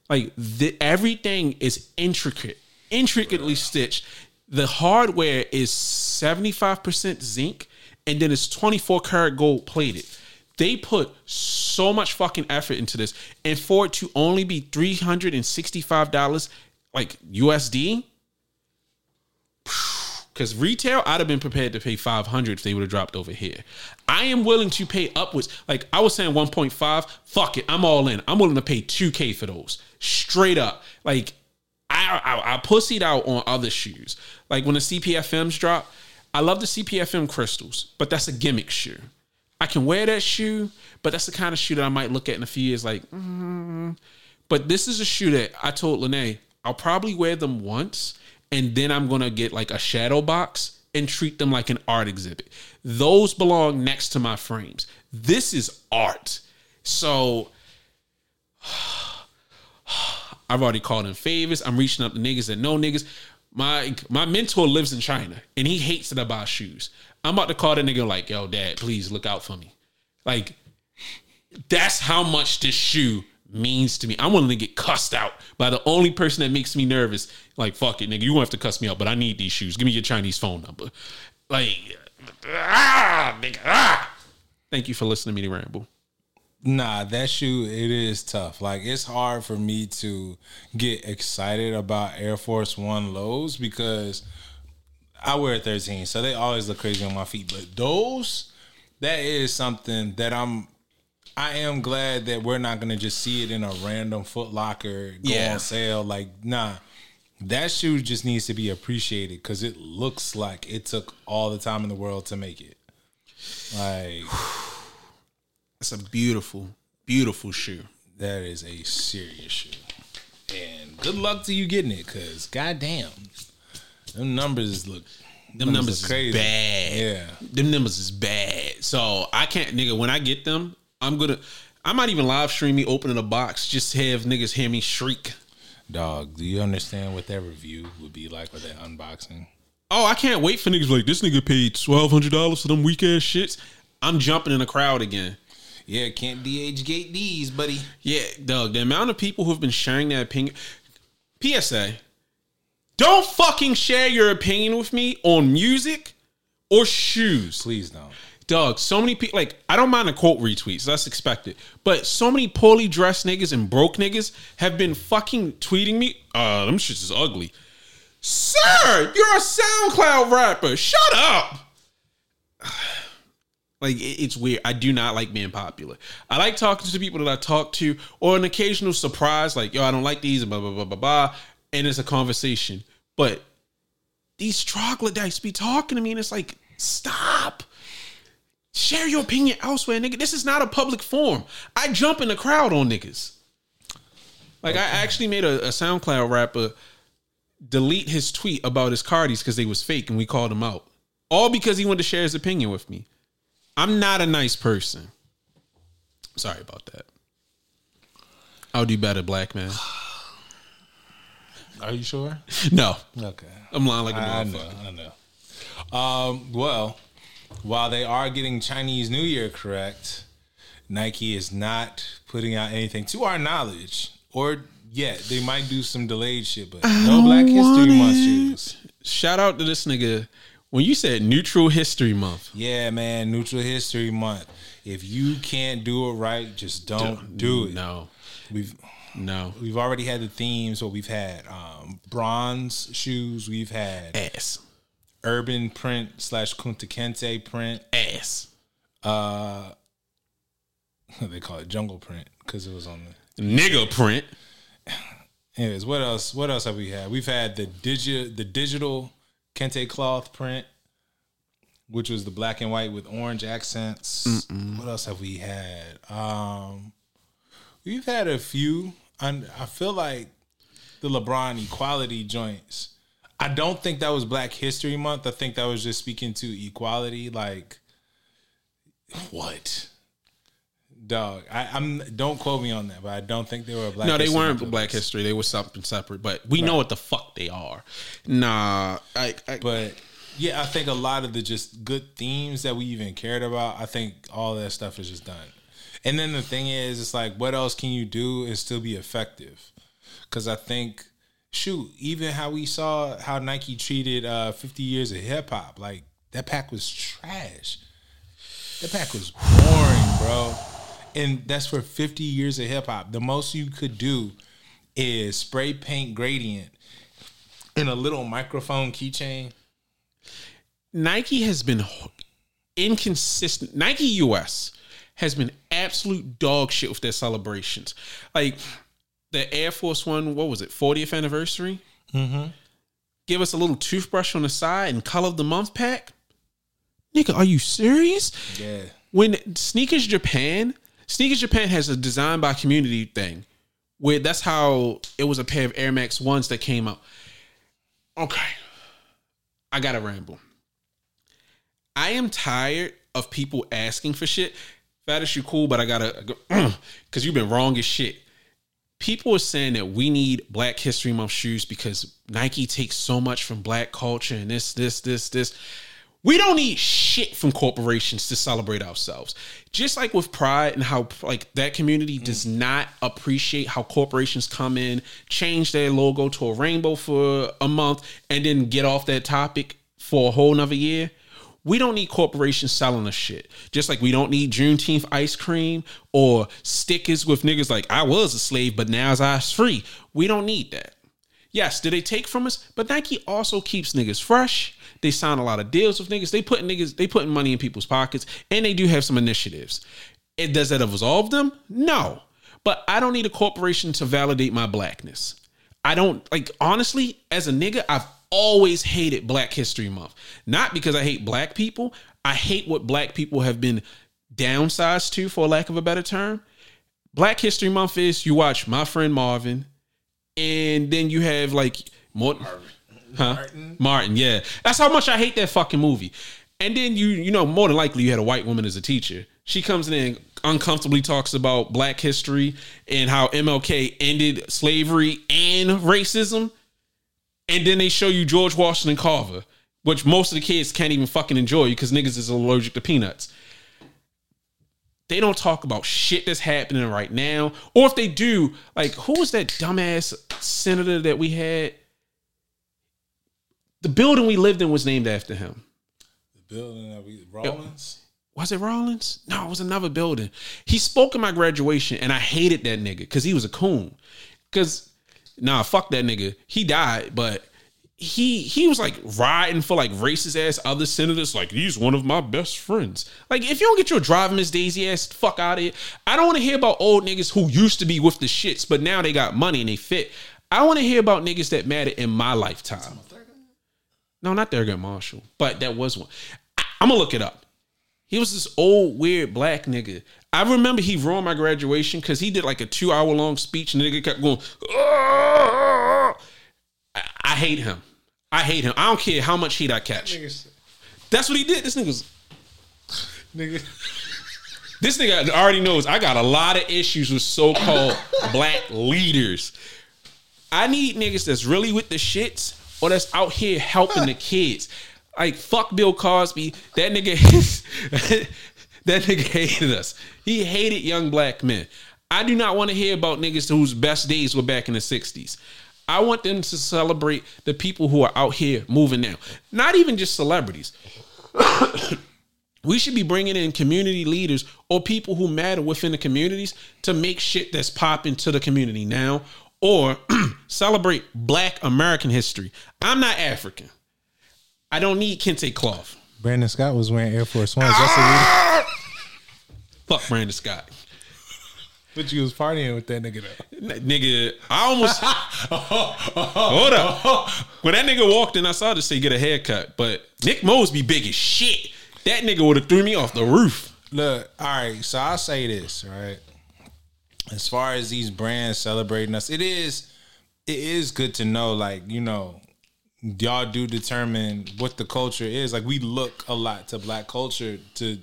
Like the, everything is intricate, intricately stitched. The hardware is 75% zinc and then it's 24 karat gold plated. They put so much fucking effort into this. And for it to only be $365 like USD, because retail, I'd have been prepared to pay 500 if they would have dropped over here. I am willing to pay upwards. Like I was saying 1.5, fuck it, I'm all in. I'm willing to pay 2K for those. Straight up. Like I, I, I pussied out on other shoes. Like when the CPFMs drop, I love the CPFM crystals, but that's a gimmick shoe. I can wear that shoe, but that's the kind of shoe that I might look at in a few years like, mm. but this is a shoe that I told Lene, I'll probably wear them once and then I'm gonna get like a shadow box and treat them like an art exhibit. Those belong next to my frames. This is art. So [sighs] I've already called in favors. I'm reaching up to niggas that know niggas. My my mentor lives in China and he hates that I buy shoes. I'm about to call that nigga like, yo, dad, please look out for me. Like, that's how much this shoe means to me. I'm willing to get cussed out by the only person that makes me nervous. Like, fuck it, nigga, you won't have to cuss me out, but I need these shoes. Give me your Chinese phone number. Like, ah, nigga, ah. Thank you for listening to me ramble. Nah, that shoe it is tough. Like it's hard for me to get excited about Air Force One lows because I wear 13, so they always look crazy on my feet. But those, that is something that I'm I am glad that we're not gonna just see it in a random Foot Locker go Yeah. on sale. Like, nah, that shoe just needs to be appreciated because it looks like it took all the time in the world to make it. Like, It's a beautiful, beautiful shoe. that is a serious shoe. And good luck to you getting it, because goddamn, them numbers look Them numbers look is bad. Yeah. Them numbers is bad. So I can't, nigga. When I get them, I'm gonna. I might even live stream me opening a box just have niggas hear me shriek. Dog, do you understand what that review would be like with that unboxing? Oh, I can't wait for niggas like this nigga paid twelve hundred dollars for them weak ass shits. I'm jumping in the crowd again. Yeah, can't DH gate these, buddy. Yeah, dog. the amount of people who've been sharing that opinion. PSA, don't fucking share your opinion with me on music or shoes. Please don't. Doug, so many people, like, I don't mind a quote retweets, that's expected. But so many poorly dressed niggas and broke niggas have been fucking tweeting me, uh, them shits is ugly. Sir, you're a SoundCloud rapper. Shut up. [sighs] Like it's weird. I do not like being popular. I like talking to the people that I talk to, or an occasional surprise, like yo, I don't like these, and blah blah blah blah blah, and it's a conversation. But these troglodytes be talking to me, and it's like, stop. Share your opinion elsewhere, nigga. This is not a public forum. I jump in the crowd on niggas. Like I actually made a, a SoundCloud rapper delete his tweet about his cardies because they was fake, and we called him out. All because he wanted to share his opinion with me. I'm not a nice person. Sorry about that. I'll do better, black man. Are you sure? No, Okay. I'm lying like a I motherfucker. know, I know. Um, well, while they are getting Chinese New Year correct, Nike is not putting out anything to our knowledge, or yet they might do some delayed shit, but no Black History want Month shoes. Shout out to this nigga. When you said neutral history month, Yeah, man, Neutral History Month. If you can't do it right, just don't do it. No, We've no. we've already had the themes. What we've had um, bronze shoes. We've had Ass. urban print slash Kunta Kinte print. Ass. Uh, [laughs] they call it jungle print because it was on the. Nigga print. Anyways, what else? What else have we had? We've had the digi- the digital kente cloth print, which was the black and white with orange accents. What else have we had? Um, we've had a few. I, I feel like the LeBron equality joints. I don't think that was Black History Month. I think that was just speaking to equality. Like, what? Dog, I, I'm don't quote me on that, but I don't think they were black. No, they History weren't Black history. They were something separate. But we know what the fuck they are. Nah, I, I But yeah, I think a lot of the just good themes that we even cared about, I think all that stuff is just done. And then the thing is, it's like, what else can you do and still be effective? Because I think, shoot, even how we saw how Nike treated uh, 50 years of hip hop, like that pack was trash. That pack was boring, bro. And that's for 50 years of hip hop. The most you could do is spray paint gradient in a little microphone keychain. Nike has been inconsistent. Nike US has been absolute dog shit with their celebrations. Like the Air Force One, what was it, 40th anniversary? Mm-hmm. Give us a little toothbrush on the side and color of the month pack. Nigga, are you serious? Yeah. when Sneakers Japan, Sneakers Japan has a design by community thing where that's how it was a pair of Air Max ones that came out. Okay. I gotta ramble. I am tired of people asking for shit. Fat you cool, but I gotta because [clears throat] you've been wrong as shit. People are saying that we need Black History Month shoes because Nike takes so much from black culture and this, this, this, this. We don't need shit from corporations to celebrate ourselves. Just like with Pride and how like that community does mm. not appreciate how corporations come in, change their logo to a rainbow for a month, and then get off that topic for a whole nother year. We don't need corporations selling us shit. Just like we don't need Juneteenth ice cream or stickers with niggas like I was a slave, but now I free. We don't need that. Yes, did they take from us? But Nike also keeps niggas fresh. They sign a lot of deals with niggas. They putting niggas, they putting money in people's pockets, and they do have some initiatives. It does that absolve them? No. But I don't need a corporation to validate my blackness. I don't like honestly, as a nigga, I've always hated Black History Month. Not because I hate black people. I hate what black people have been downsized to, for lack of a better term. Black History Month is you watch My Friend Marvin, and then you have like Morton, huh? Martin. Martin, yeah. That's how much I hate that fucking movie. And then you, you know, more than likely you had a white woman as a teacher. She comes in and uncomfortably talks about black history and how MLK ended slavery and racism. And then they show you George Washington Carver, which most of the kids can't even fucking enjoy because niggas is allergic to peanuts. They don't talk about shit that's happening right now. Or if they do, like, who was that dumbass senator that we had? The building we lived in was named after him. The building that we Rollins? was it Rollins? No, it was another building. He spoke at my graduation, and I hated that nigga because he was a coon. Because nah, fuck that nigga. He died, but he he was like riding for like racist ass other senators. Like he's one of my best friends. Like if you don't get your driving Miss Daisy ass fuck out of here, I don't want to hear about old niggas who used to be with the shits, but now they got money and they fit. I want to hear about niggas that mattered in my lifetime. No, not Thurgood Marshall, but that was one. I, I'm gonna look it up. He was this old weird black nigga. I remember he ruined my graduation because he did like a two hour long speech and the nigga kept going. I, I hate him. I hate him. I don't care how much heat I catch. That's what he did. This nigga's Nigga. [laughs] this nigga already knows I got a lot of issues with so called [laughs] black leaders. I need niggas that's really with the shits or that's out here helping the [laughs] kids. Like fuck Bill Cosby. That nigga that nigga hated us. He hated young black men. I do not want to hear about niggas whose best days were back in the 60s. I want them to celebrate the people who are out here moving now. Not even just celebrities. [coughs] we should be bringing in community leaders or people who matter within the communities to make shit that's popping to the community now or [clears throat] celebrate black American history. I'm not African. I don't need kente cloth. Brandon Scott was wearing Air Force Ones. That's a [laughs] Fuck Brandon Scott. But you was partying with that nigga though. N- Nigga, I almost hold up. When that nigga walked in, I saw this say get a haircut, but Nick Mosby big as shit. That nigga would have threw me off the roof. Look, all right. So I'll say this, right? As far as these brands celebrating us, it is it is good to know, like you know, y'all do determine what the culture is. Like we look a lot to black culture to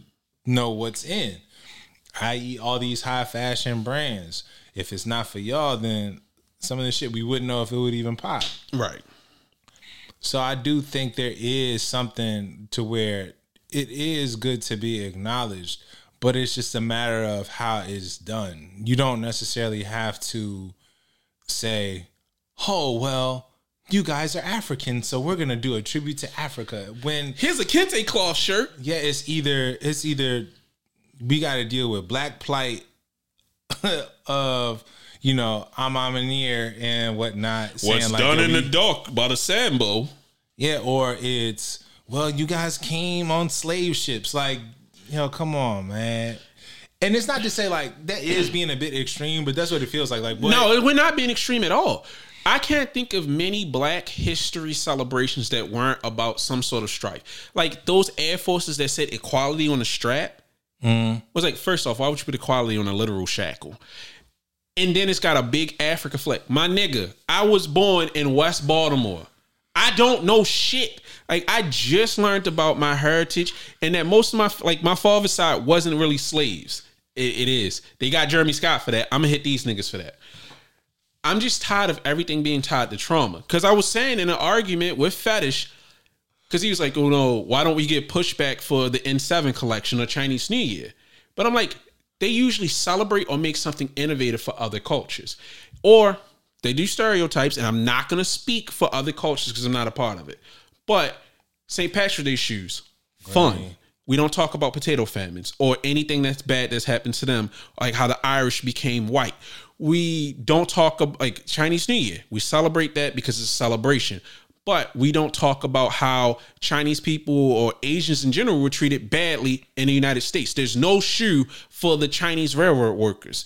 know what's in, i.e., all these high fashion brands. If it's not for y'all, then some of the shit we wouldn't know if it would even pop. Right. So I do think there is something to where it is good to be acknowledged, but it's just a matter of how it's done. You don't necessarily have to say, "Oh, well, you guys are African, so we're going to do a tribute to Africa." When Here's a kente cloth shirt. yeah, it's either it's either we got to deal with black plight [laughs] of you know I'm Aminir and whatnot. What's like done in we- the dark by the Sambo. yeah, or it's well, you guys came on slave ships. Like, you know, come on, man. And it's not to say like that is being a bit extreme, but that's what it feels like. Like, what? No, we're not being extreme at all. I can't think of many black history celebrations that weren't about some sort of strife. Like those Air Forces that said equality on the strap mm-hmm. was like, first off, why would you put equality on a literal shackle? And then it's got a big Africa flag. My nigga, I was born in West Baltimore. I don't know shit. Like I just learned about my heritage and that most of my like my father's side wasn't really slaves. It- it is. They got Jeremy Scott for that. I'm gonna hit these niggas for that. I'm just tired of everything being tied to trauma. Because I was saying in an argument with Fetish, because he was like, oh no, why don't we get pushback for the N7 collection or Chinese New Year? But I'm like, they usually celebrate or make something innovative for other cultures. Or they do stereotypes, and I'm not going to speak for other cultures because I'm not a part of it. But St. Patrick's Day shoes, Fun. We don't talk about potato famines or anything that's bad that's happened to them, like how the Irish became white. We don't talk about like Chinese New Year. We celebrate that because it's a celebration. But we don't talk about how Chinese people or Asians in general were treated badly in the United States. There's no shoe for the Chinese railroad workers.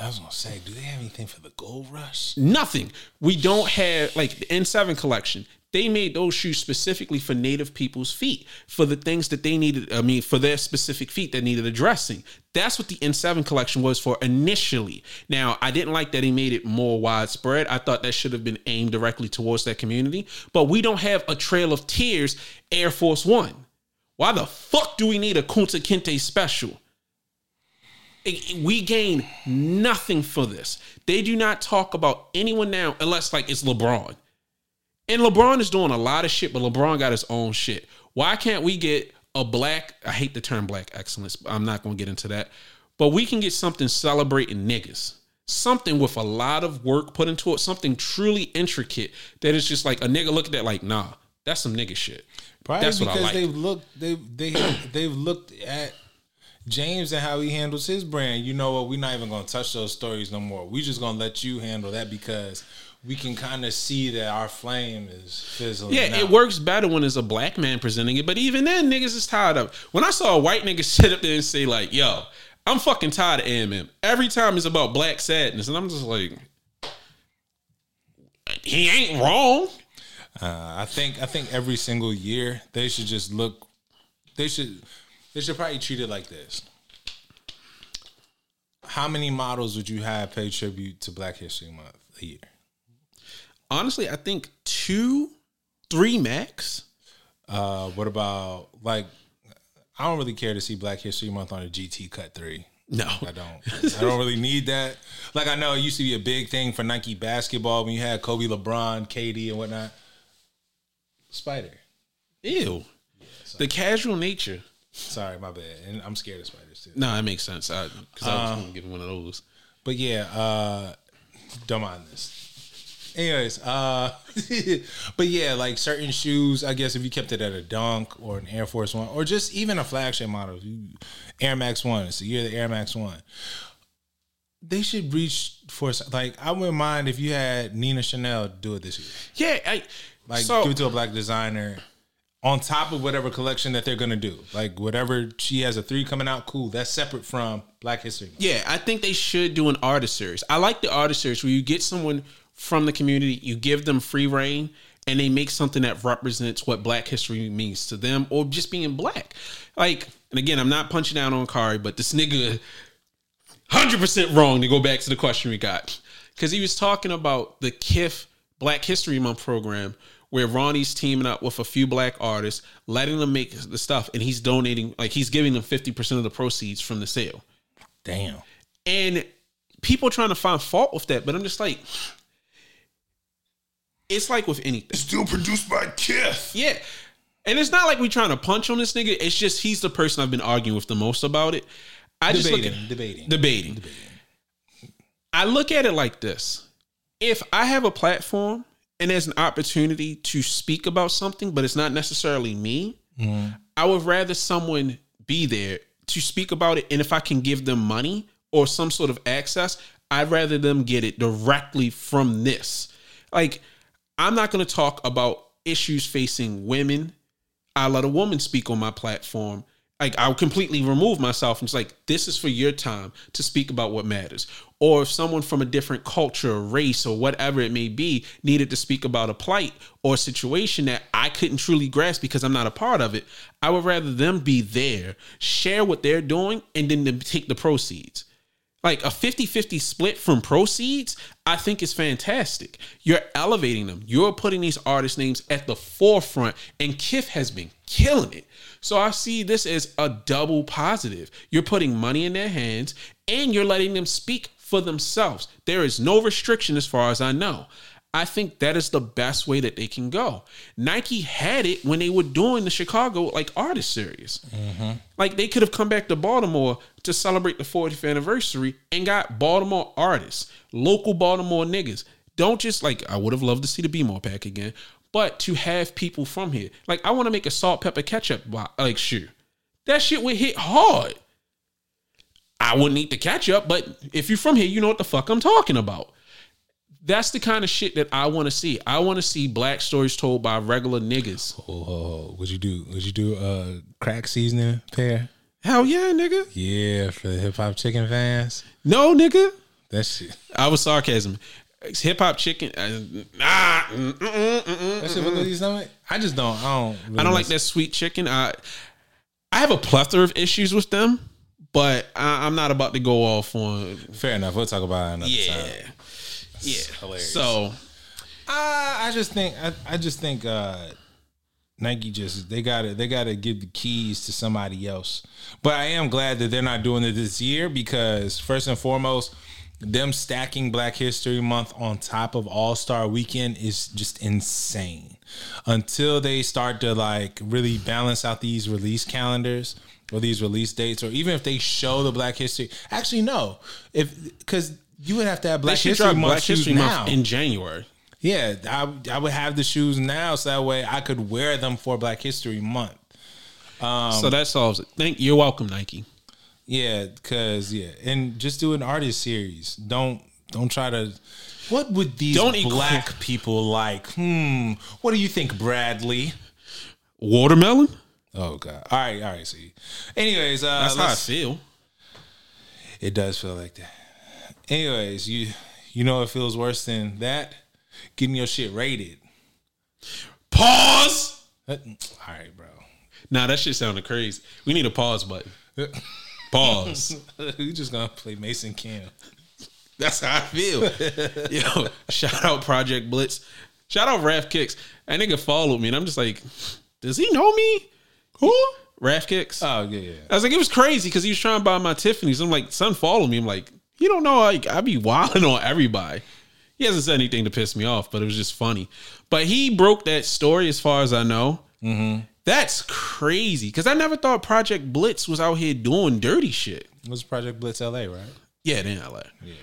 I was gonna say, do they have anything for the gold rush? Nothing. We don't have like the N7 collection. They made those shoes specifically for native people's feet, for the things that they needed. I mean, for their specific feet that needed addressing. That's what the N7 collection was for initially. Now, I didn't like that he made it more widespread. I thought that should have been aimed directly towards that community. But we don't have a Trail of Tears Air Force One. Why the fuck do we need a Kunta Kinte special? we gain nothing for this. They do not talk about anyone now unless like it's LeBron. And LeBron is doing a lot of shit, but LeBron got his own shit. Why can't we get a black, I hate the term black excellence, I'm not going to get into that. But we can get something celebrating niggas. Something with a lot of work put into it, something truly intricate that is just like a nigga look at that like, nah, that's some nigga shit. Probably that's because like. they've looked they've they they've looked at James and how he handles his brand. You know what? We're not even gonna touch those stories no more. We just gonna let you handle that because we can kind of see that our flame is fizzling. Yeah, out. it works better when it's a black man presenting it. But even then, niggas is tired of. It. When I saw a white nigga [laughs] sit up there and say like, "Yo, I'm fucking tired of AMM." Every time it's about black sadness, and I'm just like, he ain't wrong. Uh, I think I think every single year they should just look. They should they should probably treat it like this. How many models would you have pay tribute to Black History Month a year? Honestly, I think two, three max. Uh, what about like? I don't really care to see Black History Month on a GT Cut Three. No, I don't. I don't really need that. Like I know it used to be a big thing for Nike basketball when you had Kobe, LeBron, KD, and whatnot. Spider. Ew. Yeah, the casual nature. Sorry, my bad. And I'm scared of spiders too. No, that makes sense. I Because I, was um, going to give him one of those. But yeah, uh, don't mind this. Anyways, uh, [laughs] but yeah, like certain shoes, I guess if you kept it at a Dunk or an Air Force One, or just even a flagship model, Air Max One, it's the year the Air Max One. They should reach for like I wouldn't mind if you had Nina Chanel do it this year. Yeah, I like so, give it to a black designer on top of whatever collection that they're gonna do. Like whatever she has a three coming out, cool. That's separate from Black History. Month. Yeah, I think they should do an artist series. I like the artist series where you get someone from the community, you give them free reign, and they make something that represents what Black history means to them, or just being black. Like, and again, I'm not punching out on Kari, but this nigga, hundred percent wrong. To go back to the question we got, because he was talking about the KIF Black History Month program where Ronnie's teaming up with a few black artists, letting them make the stuff, and he's donating, like he's giving them 50% of the proceeds from the sale. Damn. And people trying to find fault with that, but I'm just like, it's like with anything. It's still produced by KIF. Yeah. And it's not like we trying to punch on this nigga. It's just he's the person I've been arguing with the most about it. I debating, just look at debating, debating, debating. I look at it like this: if I have a platform and there's an opportunity to speak about something, but it's not necessarily me, mm. I would rather someone be there to speak about it. And if I can give them money or some sort of access, I'd rather them get it directly from this. Like, I'm not going to talk about issues facing women. I let a woman speak on my platform like I'll completely remove myself and it's like this is for your time to speak about what matters. Or if someone from a different culture, race, or whatever it may be needed to speak about a plight or a situation that I couldn't truly grasp because I'm not a part of it, I would rather them be there, share what they're doing, and then take the proceeds. Like a 50 50 split from proceeds, I think is fantastic. You're elevating them, you're putting these artist names at the forefront, and KIF has been killing it. So I see this as a double positive. You're putting money in their hands and you're letting them speak for themselves. There is no restriction as far as I know. I think that is the best way that they can go. Nike had it when they were doing the Chicago like artist series. Mm-hmm. Like they could have come back to Baltimore to celebrate the 40th anniversary and got Baltimore artists, local Baltimore niggas. Don't just like I would have loved to see the B More pack again, but to have people from here. Like I want to make a salt pepper ketchup like shoe. That shit would hit hard. I wouldn't eat the ketchup, but if you're from here, you know what the fuck I'm talking about. That's the kind of shit that I want to see. I want to see black stories told by regular niggas. Oh, would you do? Would you do uh crack seasoning pair? Hell yeah, nigga. Yeah, for the hip hop chicken fans. No, nigga. That shit. I was sarcasm. Hip hop chicken. Uh, nah, mm, mm, mm, That shit look like you stomach. I just don't. I don't. Really I don't like that sweet chicken. I I have a plethora of issues with them, but I, I'm not about to go off on. Fair enough. We'll talk about it another Yeah, time. Yeah. hilarious. So Uh, I just think. I, I just think. uh Nike just they gotta they gotta give the keys to somebody else. But I am glad that they're not doing it this year because first and foremost, them stacking Black History Month on top of All Star Weekend is just insane. Until they start to like really balance out these release calendars or these release dates, or even if they show the Black History, actually no, if because you would have to have Black History Month Black shoes History now. Month in January. Yeah, I I would have the shoes now, so that way I could wear them for Black History Month. Um, so that solves it. Thank you're welcome, Nike. Yeah, because yeah, and just do an artist series. Don't don't try to. What would these Don't black people like? Hmm. What do you think, Bradley? Watermelon. Oh God. All right, all right. See. Anyways, uh, That's how I feel. it does feel like that. Anyways, you you know it feels worse than that. Getting your shit rated. Pause. That- All right, bro. Nah, that shit sounded crazy. We need a pause button. [laughs] Pause. [laughs] we just gonna play Mason Cam. That's how I feel. [laughs] Yo, shout out Project Blitz. Shout out Raf Kicks. That nigga followed me, and I'm just like, does he know me? Who? Raf Kicks. Oh yeah, yeah. I was like, it was crazy because he was trying to buy my Tiffany's. I'm like, son, follow me. I'm like, you don't know, like I be [laughs] wilding on everybody. He hasn't said anything to piss me off, but it was just funny. But he broke that story as far as I know. Mm-hmm. That's crazy because I never thought Project Blitz was out here doing dirty shit. Was Project Blitz LA, right? Yeah, they're in LA. Yeah.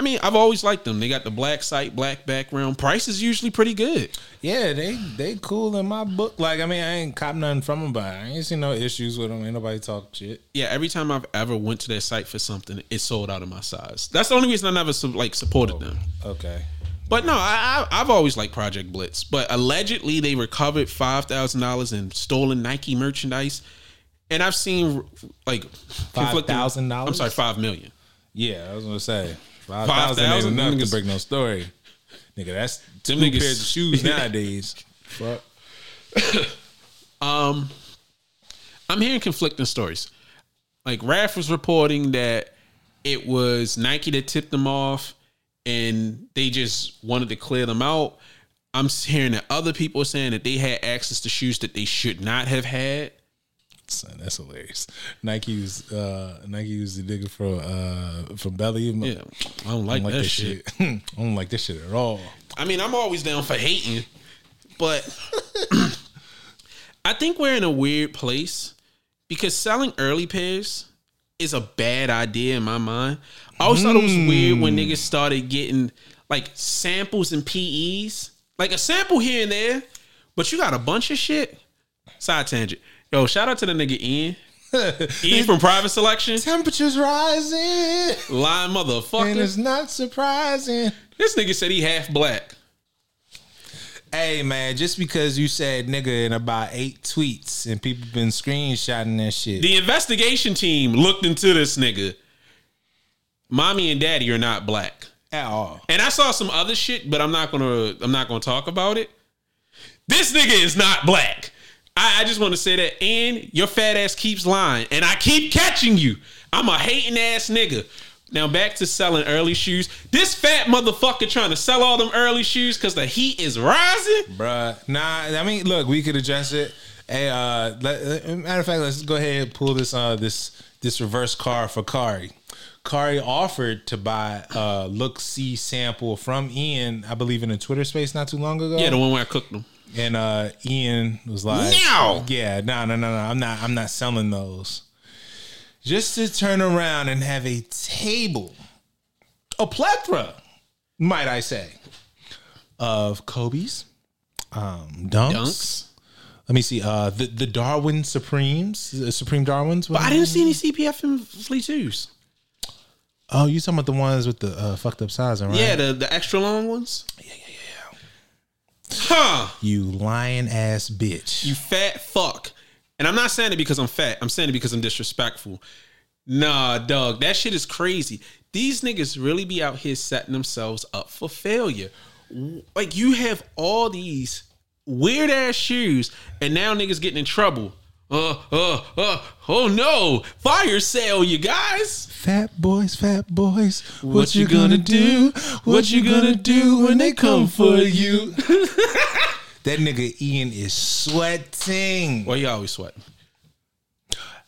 I mean, I've always liked them. They got the black site, black background. Price is usually pretty good. Yeah, they they cool in my book. Like, I mean, I ain't cop nothing from them, but I ain't seen no issues with them. Ain't nobody talk shit. Yeah, every time I've ever went to their site for something, it sold out of my size. That's the only reason I never like supported oh, them. Okay. But no, I, I I've always liked Project Blitz. But allegedly, they recovered five thousand dollars in stolen Nike merchandise, and I've seen like $5,000? I'm sorry, five million. Yeah, I was gonna say five 5,000 thousand ain't enough to break no story. Nigga, that's two Them niggas- pairs of shoes [laughs] nowadays. Fuck. [coughs] Um, I'm hearing conflicting stories. Like Raf was reporting that it was Nike that tipped them off, and they just wanted to clear them out. I'm hearing that other people are saying that they had access to shoes that they should not have had. Son, that's hilarious. Nike was uh Nike was the nigga from uh from Belly. Yeah, I don't like, I don't like that, that shit. shit. [laughs] I don't like this shit at all. I mean, I'm always down for hating, but I think we're in a weird place because selling early pairs is a bad idea in my mind. I always thought it was weird when niggas started getting like samples and PEs, like a sample here and there, but you got a bunch of shit. Side tangent. Yo, shout out to the nigga Ian. [laughs] Ian from Private Selection. Temperatures rising, Lying and motherfucker. it's not surprising. This nigga said he half black. Hey man, just because you said nigga in about eight tweets and people been screenshotting that shit. The investigation team looked into this nigga. Mommy and daddy are not black. at all. And I saw some other shit, but I'm not gonna I'm not gonna talk about it. This nigga is not black. I, I just want to say that, and your fat ass keeps lying, and I keep catching you. I'm a hating ass nigga. Now back to selling early shoes. This fat motherfucker trying to sell all them early shoes because the heat is rising. Bruh. Nah, I mean, look, we could address it. Hey, uh, let, matter of fact, let's go ahead and pull this uh this this reverse car for Kari. Kari offered to buy a look see sample from Ian, I believe in a Twitter space not too long ago. Yeah, the one where I cooked them. And uh Ian was like, No! yeah, no, no, no, no, I'm not, I'm not selling those." Just to turn around and have a table, a plethora, might I say, of Kobe's, um, dunks. Dunks. Let me see. Uh, the the Darwin Supremes, the Supreme Darwins. But I didn't see any CPFM Flea Twos. Oh, you talking about the ones with the uh, fucked up sizing, right? Yeah, the, the extra long ones. Huh. You lying ass bitch. You fat fuck. And I'm not saying it because I'm fat. I'm saying it because I'm disrespectful. Nah, dog, that shit is crazy. These niggas really be out here setting themselves up for failure. Like you have all these weird ass shoes, and now niggas getting in trouble. Uh, uh, uh, oh no, fire sale, you guys. Fat boys, fat boys, what, you gonna do? What you gonna do when they come for you? [laughs] that nigga Ian is sweating, Well, you always sweat.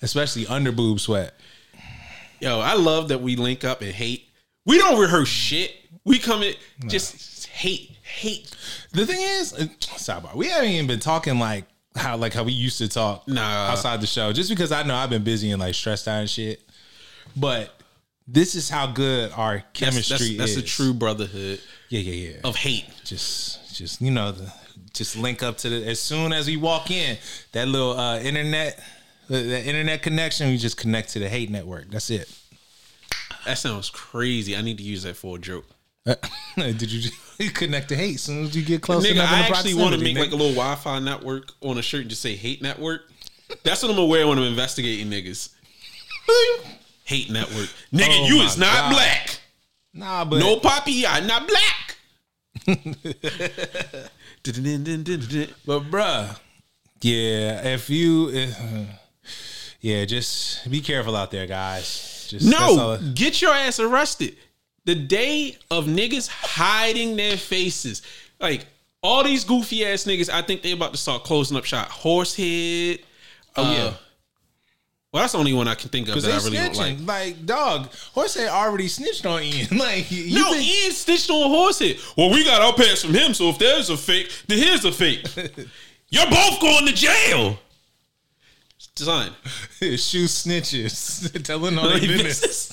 especially under boob sweat. Yo, I love that we link up and hate. We don't rehearse shit. We come in just hate, hate. The thing is, uh, sidebar, we haven't even been talking like how like how we used to talk Nah. outside the show, just because I know I've been busy and like stressed out and shit. But this is how good our chemistry that's, that's is. a true brotherhood yeah, yeah, yeah. of hate. just just you know the just link up to the as soon as we walk in that little uh internet uh, that internet connection we just connect to the hate network that's it That sounds crazy. I need to use that for a joke. [laughs] did you just [laughs] connect to hate as soon as you get close Nigga, I the actually want to make like a little Wi-Fi network on a shirt and just say hate network. That's what I'm gonna wear when I'm investigating niggas. [laughs] hate network. Nigga, Oh you is not God. black. nah but No poppy, I'm not black. [laughs] but bruh yeah if you if, uh, yeah just be careful out there guys just No, get your ass arrested. The day of niggas hiding their faces. Like all these goofy ass niggas, I think they about to start closing up shop. Horsehead. Oh uh, yeah. Well, that's the only one I can think of that I really don't like. snitching. Like, dog, Horsehead already snitched on Ian. [laughs] Like, you No, think- Ian stitched on Horsehead. Well, we got our pass from him, so if there's a fake, then here's a fake. [laughs] You're both going to jail. Son. [laughs] shoe snitches telling all their business.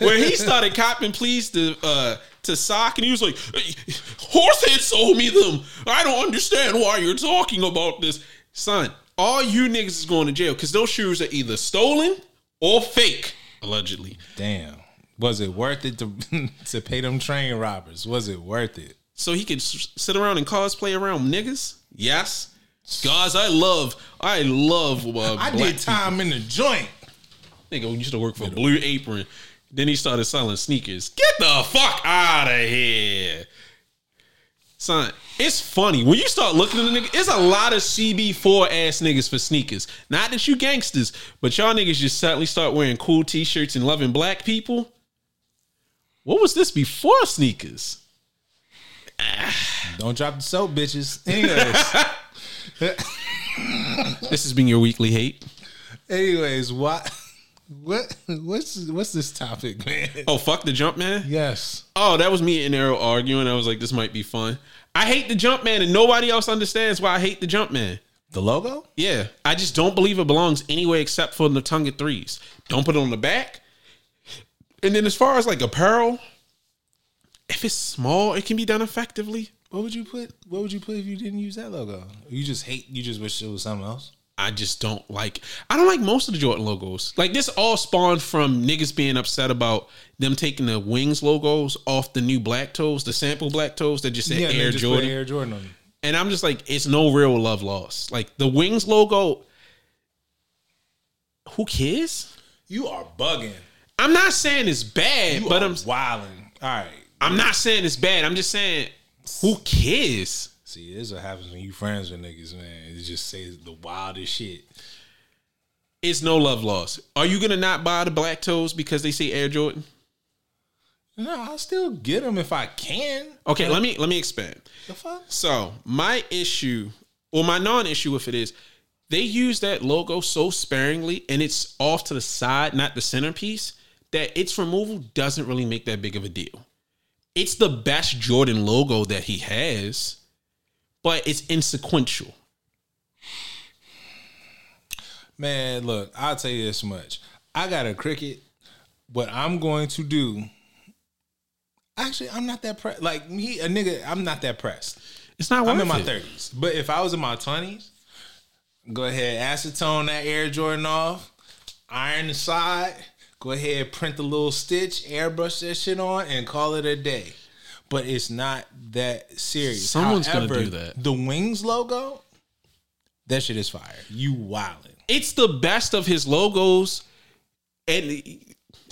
Where he started copping pleas to uh to sock and he was like, "Hey, Horsehead sold me them. I don't understand why you're talking about this. Son, all you niggas is going to jail because those shoes are either stolen or fake, allegedly. Damn, was it worth it to [laughs] to pay them train robbers? Was it worth it? so he could s- sit around and cosplay around niggas? Yes. Guys, I love, I love. Uh, [laughs] I did time in the joint. people. Nigga used to work for Blue Apron. Then he started selling sneakers. Get the fuck out of here, son. It's funny when you start looking at the nigga. It's a lot of CB4 ass niggas for sneakers. Not that you gangsters, but y'all niggas just suddenly start wearing cool t-shirts and loving black people. What was this before sneakers? [sighs] Don't drop the soap, bitches. Anyways, [laughs] This has been your weekly hate. [laughs] anyways, what? What what's what's this topic, man? Oh fuck the jump man. Yes. Oh, that was me and Arrow arguing. I was like, this might be fun. I hate the jump man, and nobody else understands why I hate the jump man. The logo? Yeah, I just don't believe it belongs anywhere except for the tongue of threes. Don't put it on the back. And then as far as like apparel, if it's small, it can be done effectively. What would you put? What would you put if you didn't use that logo? You just hate. You just wish it was something else. I just don't like. I don't like most of the Jordan logos. Like this all spawned from niggas being upset about them taking the wings logos off the new black toes, the sample black toes that just said and Air just Jordan. Air Jordan on. it. And I'm just like, it's no real love lost. Like the wings logo, who cares? You are bugging. I'm not saying it's bad, You but I'm wilding. All right. I'm not saying it's bad. I'm just saying, who cares? See, this is what happens when you friends with niggas, man. It just says the wildest shit. It's no love lost. Are you gonna not buy the black toes because they say Air Jordan? No, I'll still get them if I can. Okay, let me let me expand. The fuck? So my issue, or my non-issue, if it is, they use that logo so sparingly, and it's off to the side, not the centerpiece, that its removal doesn't really make that big of a deal. It's the best Jordan logo that he has, but it's insequential. Man, look, I'll tell you this much. I got a cricket. What I'm going to do. Actually, I'm not that pressed. Like me, a nigga, I'm not that pressed. It's not worth I'm in my thirties, but if I was in my twenties, go ahead, acetone that Air Jordan off, iron the side, go ahead, print the little stitch, airbrush that shit on, and call it a day. But it's not that serious. Someone's gonna do that. The Wings logo, that shit is fire. You wildin'. It's the best of his logos, and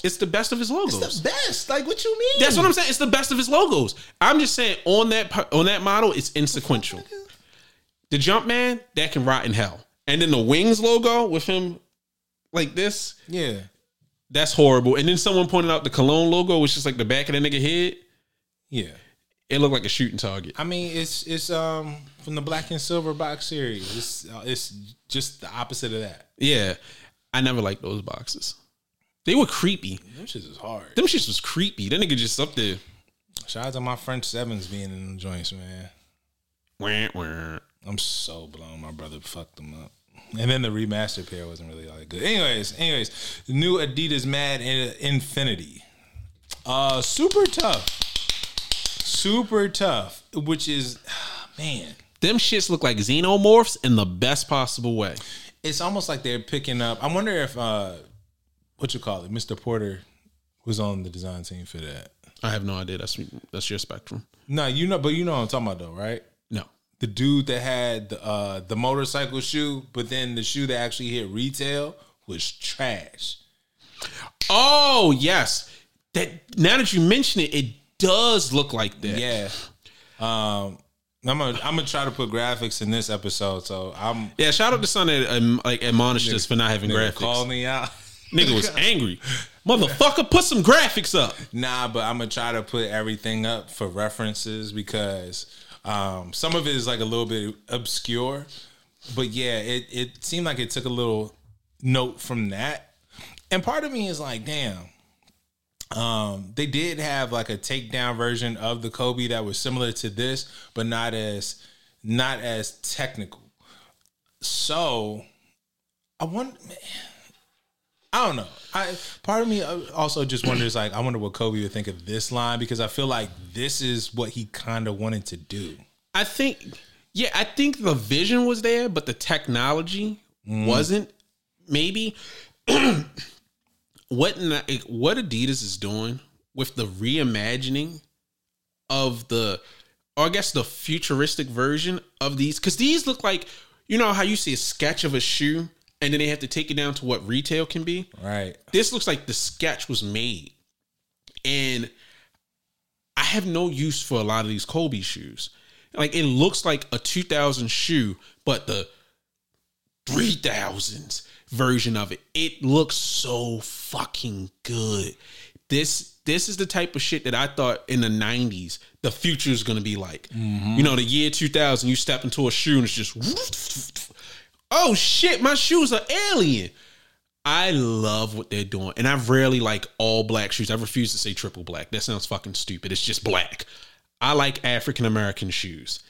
it's the best of his logos. It's the best. Like what you mean? That's what I'm saying. It's the best of his logos. I'm just saying on that on that model, it's insequential. The jump man that can rot in hell, and then the Wings logo with him like this, Yeah. that's horrible. And then someone pointed out the Cologne logo, which is like the back of the nigga head. Yeah. It looked like a shooting target. I mean, it's it's um from the Black and Silver box series. It's uh, it's just the opposite of that. Yeah, I never liked those boxes. They were creepy. Them shits is hard. Them shits was creepy. That nigga just up there. Shout out to my French sevens being in the joints, man. Wah, wah. I'm so blown. My brother fucked them up. And then the remastered pair wasn't really all that good. Anyways, anyways, new Adidas Mad in- Infinity. Uh super tough. Super tough, which is [sighs] man, Them shits look like xenomorphs in the best possible way. it's almost like they're picking up. I wonder if uh what you call it, Mr. Porter was on the design team for that. I have no idea. That's that's your spectrum. No, you know, but you know what I'm talking about though, right? No. The dude that had the uh the motorcycle shoe, but then the shoe that actually hit retail was trash. Oh yes. That now that you mention it, it does look like that. Yeah. Um I'm gonna I'm gonna try to put graphics in this episode, so I'm Yeah, shout out to son that um, like admonished us for not having nigga graphics. call me out. Nigga was [laughs] angry. Motherfucker, put some graphics up. Nah, but I'm gonna try to put everything up for references because um, some of it is like a little bit obscure. But yeah, it it seemed like it took a little note from that, and part of me is like, damn. Um, they did have like a takedown version of the Kobe that was similar to this, but not as not as technical. So I want. Man, I don't know. I part of me uh, also just wonders like I wonder what Kobe would think of this line because I feel like this is what he kind of wanted to do. I think, yeah, I think the vision was there, but the technology wasn't. Maybe [clears throat] what what Adidas is doing with the reimagining of the, or I guess the futuristic version of these, because these look like you know how you see a sketch of a shoe and then they have to take it down to what retail can be. Right. this looks like the sketch was made and i have no use for a lot of these kobe shoes like it looks like a 2000 shoe but the 3000s version of it it looks so fucking good this this is the type of shit that i thought in the 90s the future is going to be like mm-hmm. you know the year 2000 you step into a shoe and it's just [laughs] oh shit my shoes are alien I love what they're doing, and I rarely like all black shoes. I refuse to say triple black. That sounds fucking stupid. It's just black. I like African American shoes.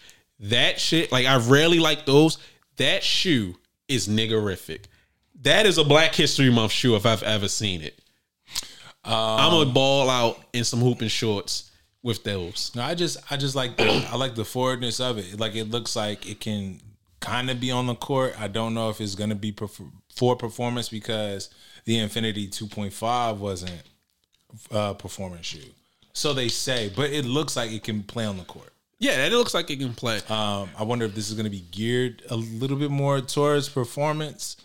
That shit, like I rarely like those. That shoe is niggerific. That is a Black History Month shoe if I've ever seen it. I'm gonna ball out in some hooping shorts with those. No, I just I just like the I like the forwardness of it. Like it looks like it can kind of be on the court. I don't know if it's gonna be for performance because the Infinity 2.5 wasn't a performance shoe. So they say, but it looks like it can play on the court. Yeah, that looks like it can play. Um, I wonder if this is going to be geared a little bit more towards performance,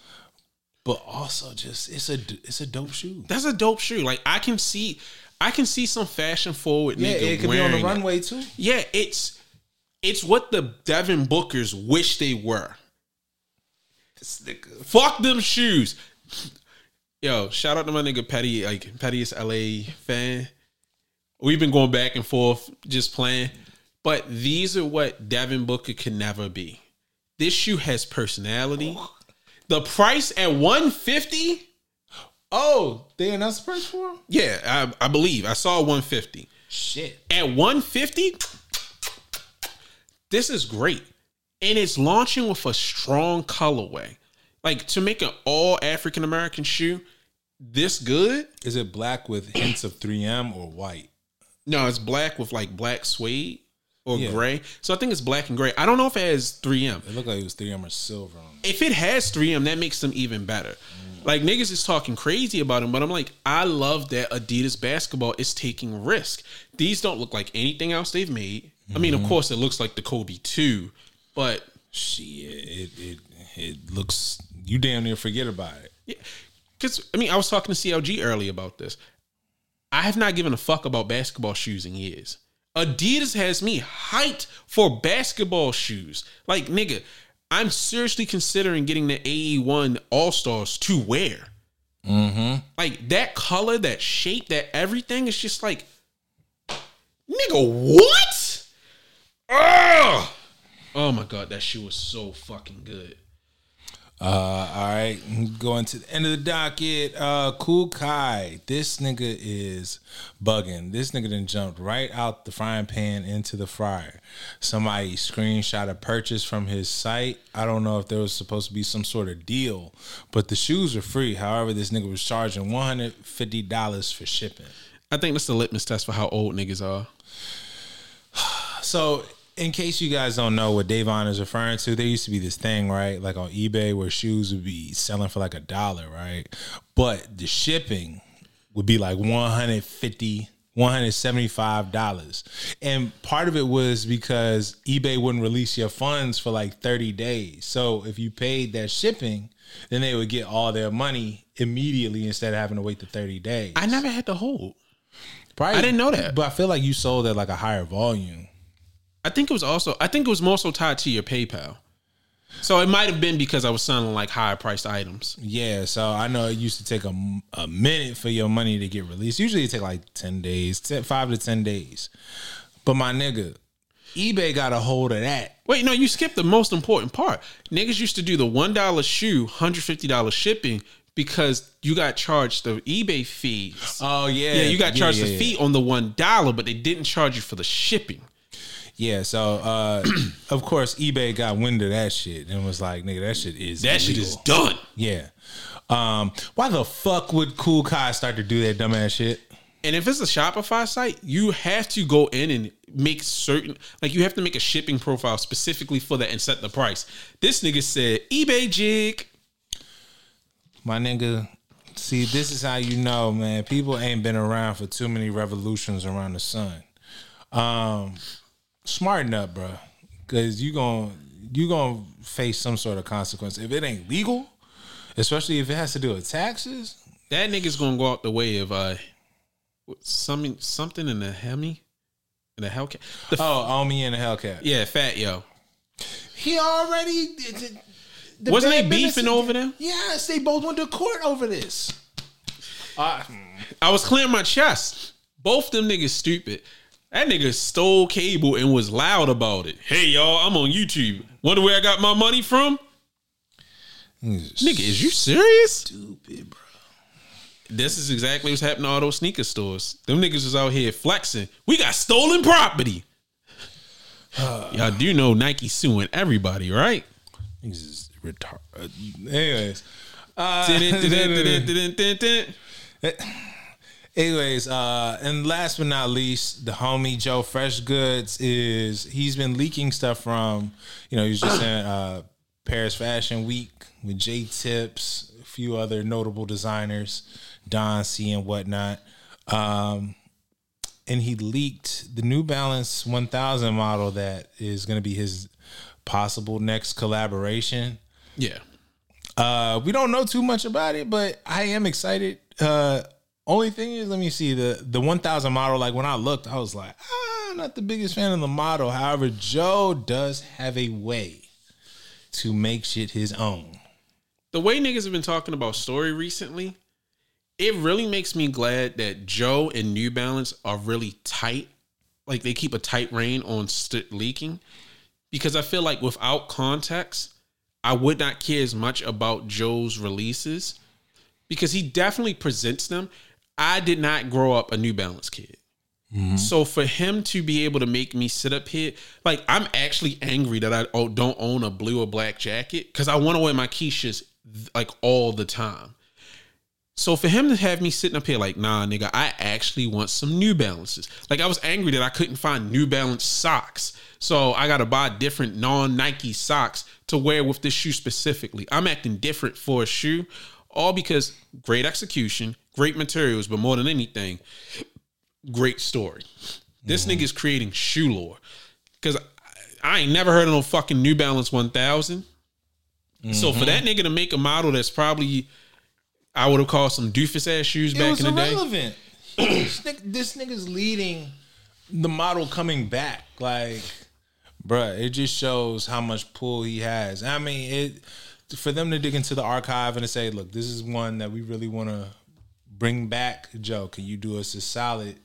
but also just it's a it's a dope shoe. That's a dope shoe. Like I can see, I can see some fashion forward. Yeah, it could be on the runway too. Yeah, it's it's what the Devin Bookers wish they were. Fuck them shoes. Yo, shout out to my nigga Petty, like Petty's LA fan. We've been going back and forth just playing. But these are what Devin Booker can never be. This shoe has personality. Oh. The price at 150? Oh, they announced the price for him. Yeah, I, I believe. I saw 150. Shit. At 150, this is great. And it's launching with a strong colorway. Like to make an all African American shoe this good? Is it black with hints of 3M or white? No, it's black with like black suede. Or Yeah. gray. So I think it's black and gray. I don't know if it has 3M. It looked like it was 3M or silver on. If it has 3M, that makes them even better. Mm. Like niggas is talking crazy about them, but I'm like, I love that Adidas basketball is taking risk. These don't look like anything else they've made. I mean, of mm-hmm. course, it looks like the Kobe 2, but Shit, it, it, it looks, you damn near forget about it. Yeah, because I mean, I was talking to CLG earlier about this. I have not given a fuck about basketball shoes in years. Adidas has me hyped for basketball shoes. Like, nigga, I'm seriously considering getting the AE1 All Stars to wear. Mm-hmm. Like that color, that shape, that everything is just like, nigga, what? Ugh! Oh my god, that shoe was so fucking good. Uh, all right, going to the end of the docket. Uh, Cool Kai, this nigga is bugging. This nigga then jumped right out the frying pan into the fryer. Somebody screenshot a purchase from his site. I don't know if there was supposed to be some sort of deal, but the shoes are free. However, this nigga was charging one hundred fifty dollars for shipping. I think that's the litmus test for how old niggas are. So, in case you guys don't know what Davon is referring to, there used to be this thing, right? Like on eBay where shoes would be selling for like a dollar, right? But the shipping would be like 150 $175. And part of it was because eBay wouldn't release your funds for like 30 days. So if you paid that shipping, then they would get all their money immediately instead of having to wait the 30 days. I never had to hold. Probably, I didn't know that. But I feel like you sold at like a higher volume. I think it was also I think it was more so tied to your PayPal. So it might have been because I was selling like higher priced items. Yeah, so I know it used to take a, a minute for your money to get released. Usually it take like 10 days, 10, 5 to 10 days. But my nigga, eBay got a hold of that. Wait, no, you skipped the most important part. Niggas used to do the one dollar shoe, hundred fifty dollars shipping because you got charged the eBay fees. Oh, yeah. yeah, you got charged yeah, the yeah. fee on the one dollar, but they didn't charge you for the shipping. Yeah, so uh, [clears throat] of course eBay got wind of that shit and was like, nigga, that shit is That shit is done. Yeah. Um, why the fuck would Cool Kai start to do that dumbass shit? And if it's a Shopify site, you have to go in and make certain, like you have to make a shipping profile specifically for that and set the price. This nigga said eBay jig. My nigga, see, this is how you know, man. People ain't been around for too many revolutions around the sun. Um, smarten up, bro, because you gon' you gonna face some sort of consequence if it ain't legal, especially if it has to do with taxes. That nigga's gonna go out the way of uh something something in the Hemi. In the Hellcat. The, Oh, on me in the Hellcat. yeah, fat yo. He already the Wasn't they beefing over them? Yes, they both went to court over this. Uh, I was clearing my chest. Both them niggas stupid. That nigga stole cable and was loud about it. Hey y'all, I'm on YouTube. Wonder where I got my money from? Nigga, is you serious? stupid, bro? This is exactly what's happening to all those sneaker stores. Them niggas was out here flexing. We got stolen property. [sighs] Y'all do know Nike suing everybody, right? Niggas is retarded. Anyways, Anyways, uh, and last but not least, the homie Joe Freshgoods is he's been leaking stuff from, you know, he was just in uh, Paris Fashion Week with Jae Tips, a few other notable designers, Don C and whatnot. Um, and he leaked the New Balance 1000 model that is going to be his possible next collaboration. Yeah. Uh, we don't know too much about it, but I am excited. Uh, only thing is, let me see the the 1000 model. Like when I looked, I was like, ah, not the biggest fan of the model. However, Joe does have a way to make shit his own. the way niggas have been talking about story recently, it really makes me glad that Joe and New Balance are really tight. Like they keep a tight rein on st- leaking, because I feel like without context, I would not care as much about Joe's releases because he definitely presents them. I did not grow up a New Balance kid. Mm-hmm. So for him to be able to make me sit up here, like I'm actually angry that I don't own a blue or black jacket because I want to wear my Keishas like all the time. So for him to have me sitting up here like, nah, nigga, I actually want some New Balances. Like I was angry that I couldn't find New Balance socks. So I gotta buy different non-Nike socks to wear with this shoe specifically. I'm acting different for a shoe, all because great execution, great materials, but more than anything, great story. This mm-hmm. nigga is creating shoe lore. Cause I ain't never heard of no fucking New Balance 1000. So for that mm-hmm. nigga to make a model that's probably I would have called some doofus ass shoes It back in the day. [clears throat] this, nigga, this nigga's leading the model coming back. Like, bruh, it just shows how much pull he has. I mean, it for them to dig into the archive and to say, look, this is one that we really want to bring back. Joe, can you do us a solid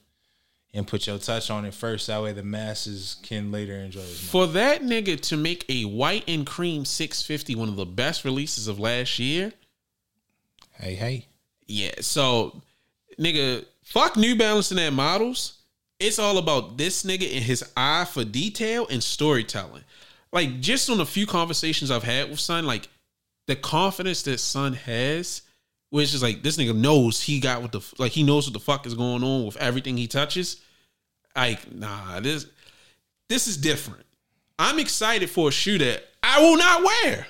and put your touch on it first? That way the masses can later enjoy it. For that nigga to make a white and cream 650 one of the best releases of last year, Hey, hey. yeah. So, nigga, fuck New Balance and their models. It's all about this nigga and his eye for detail and storytelling. Like, just on a few conversations I've had with Son, like the confidence that Son has, which is like this nigga knows he got what the like he knows what the fuck is going on with everything he touches. Like, nah, this this is different. I'm excited for a shoe that I will not wear.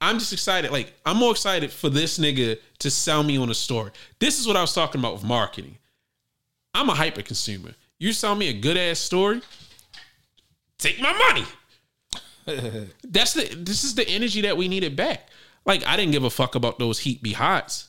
I'm just excited. Like, I'm more excited for this nigga to sell me on a story. This is what I was talking about with marketing. I'm a hyper consumer. You sell me a good ass story, take my money. [laughs] That's the this is the energy that we needed back. Like I didn't give a fuck about those heat be hots,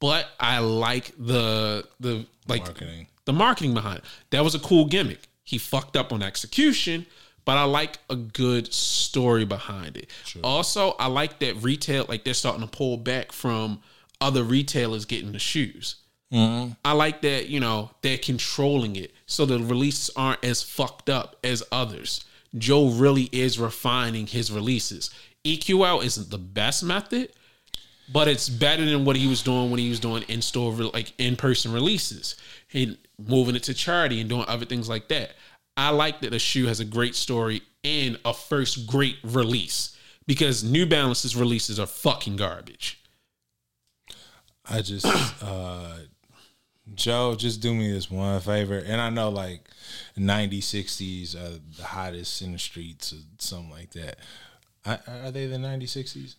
but I like the the like Marketing. the marketing behind it. That was a cool gimmick. He fucked up on execution, but I like a good story behind it. Also, I like that retail, like they're starting to pull back from other retailers getting the shoes. Mm-hmm. I like that, you know, they're controlling it so the releases aren't as fucked up as others. Joe really is refining his releases. EQL isn't the best method, but it's better than what he was doing when he was doing in store like in person releases and moving it to charity and doing other things like that. I like that the shoe has a great story and a first great release because New Balance's releases are fucking garbage. I just uh Joe, just do me this one favor. And I know like 90s, 60s are the hottest in the streets or something like that. I, are they the 90s, 60s?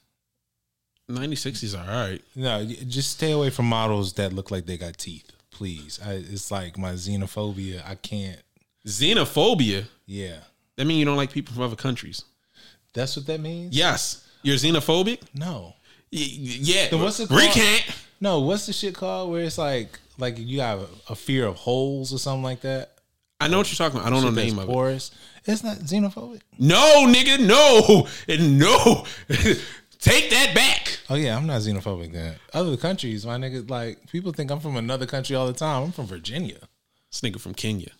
96s are all right. No, just stay away from models that look like they got teeth, please. I, it's like my xenophobia. I can't. Xenophobia. Yeah, That means you don't like people from other countries. that's what that means. Yes. You're xenophobic? No, Y- yeah. Then what's it? Recant. no. What's the shit called where it's like like you have a fear of holes or something like that? I know what you're talking about. I don't know the name of it. porous. It's not xenophobic. No, nigga, no. And [laughs] no. [laughs] Take that back. Oh yeah, I'm not xenophobic then. Other countries, my nigga, like people think I'm from another country all the time. I'm from Virginia. This nigga from Kenya.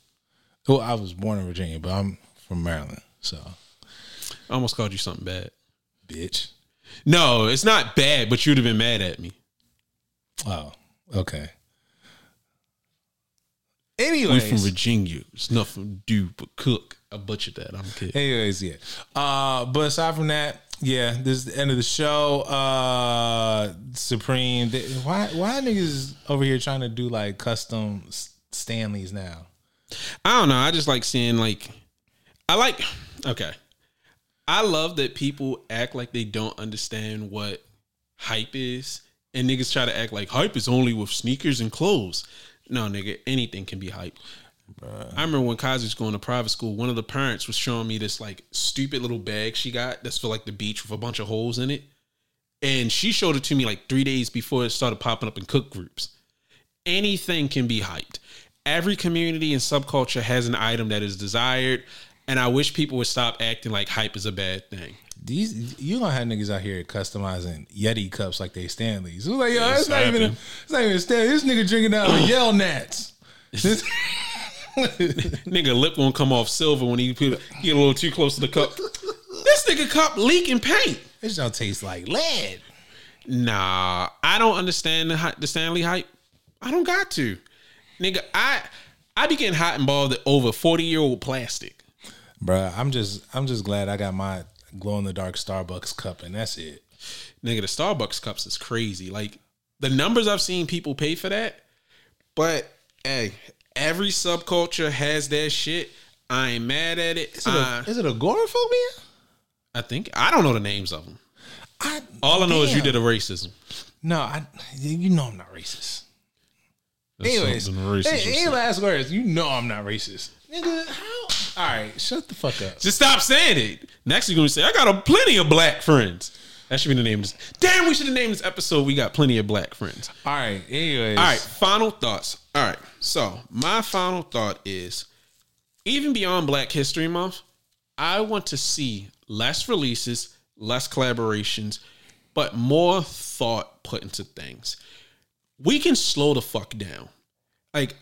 Well, I was born in Virginia, but I'm from Maryland. So, I almost called you something bad. bitch. No, it's not bad, but you'd have been mad at me. Oh, okay. We Anyways, from Virginia. It's nothing to do but cook. I butchered that. I'm kidding. anyways, yeah. Uh, but aside from that, yeah, this is the end of the show. Uh, Supreme. they- why why niggas over here trying to do like custom Stanleys now? I don't know. I just like seeing like I like okay. I love that people act like they don't understand what hype is. And niggas try to act like hype is only with sneakers and clothes. No, nigga, anything can be hype. I remember when Kazi was going to private school, one of the parents was showing me this like stupid little bag she got that's for like the beach with a bunch of holes in it. And she showed it to me like three days before it started popping up in cook groups. Anything can be hyped. Every community and subculture has an item that is desired. And I wish people would stop acting like hype is a bad thing. These you don't have niggas out here customizing Yeti cups like they Stanleys. It was like, yo, Yeah, it's not even a, it's not even a Stanley. This nigga drinking out of [coughs] Yell Nats. This- [laughs] Nigga lip won't come off silver when he put get a little too close to the cup. this nigga cup leaking paint. this don't taste like lead. Nah, I don't understand the the Stanley hype. I don't got to, nigga. I I be getting hot and bothered over forty year old plastic. Bruh, I'm just I'm just glad I got my glow in the dark Starbucks cup and that's it. Nigga, the Starbucks cups is crazy. Like the numbers I've seen people pay for that. But hey, every subculture has their shit. I ain't mad at it. Is it, Uh, a, is it agoraphobia? I think I don't know the names of them. I, All I know is you did a racism. No, I. You know I'm not racist. That's Anyways, racist any last words? You know I'm not racist, nigga. How? All right, shut the fuck up. Just stop saying it. Next, you're gonna say, "I got a plenty of black friends." That should be the name of this. Damn, we should have named this episode. We got plenty of black friends. All right. Anyways. All right, final thoughts. All right, so my final thought is even beyond Black History Month, I want to see less releases, less collaborations, but more thought put into things. We can slow the fuck down. Like,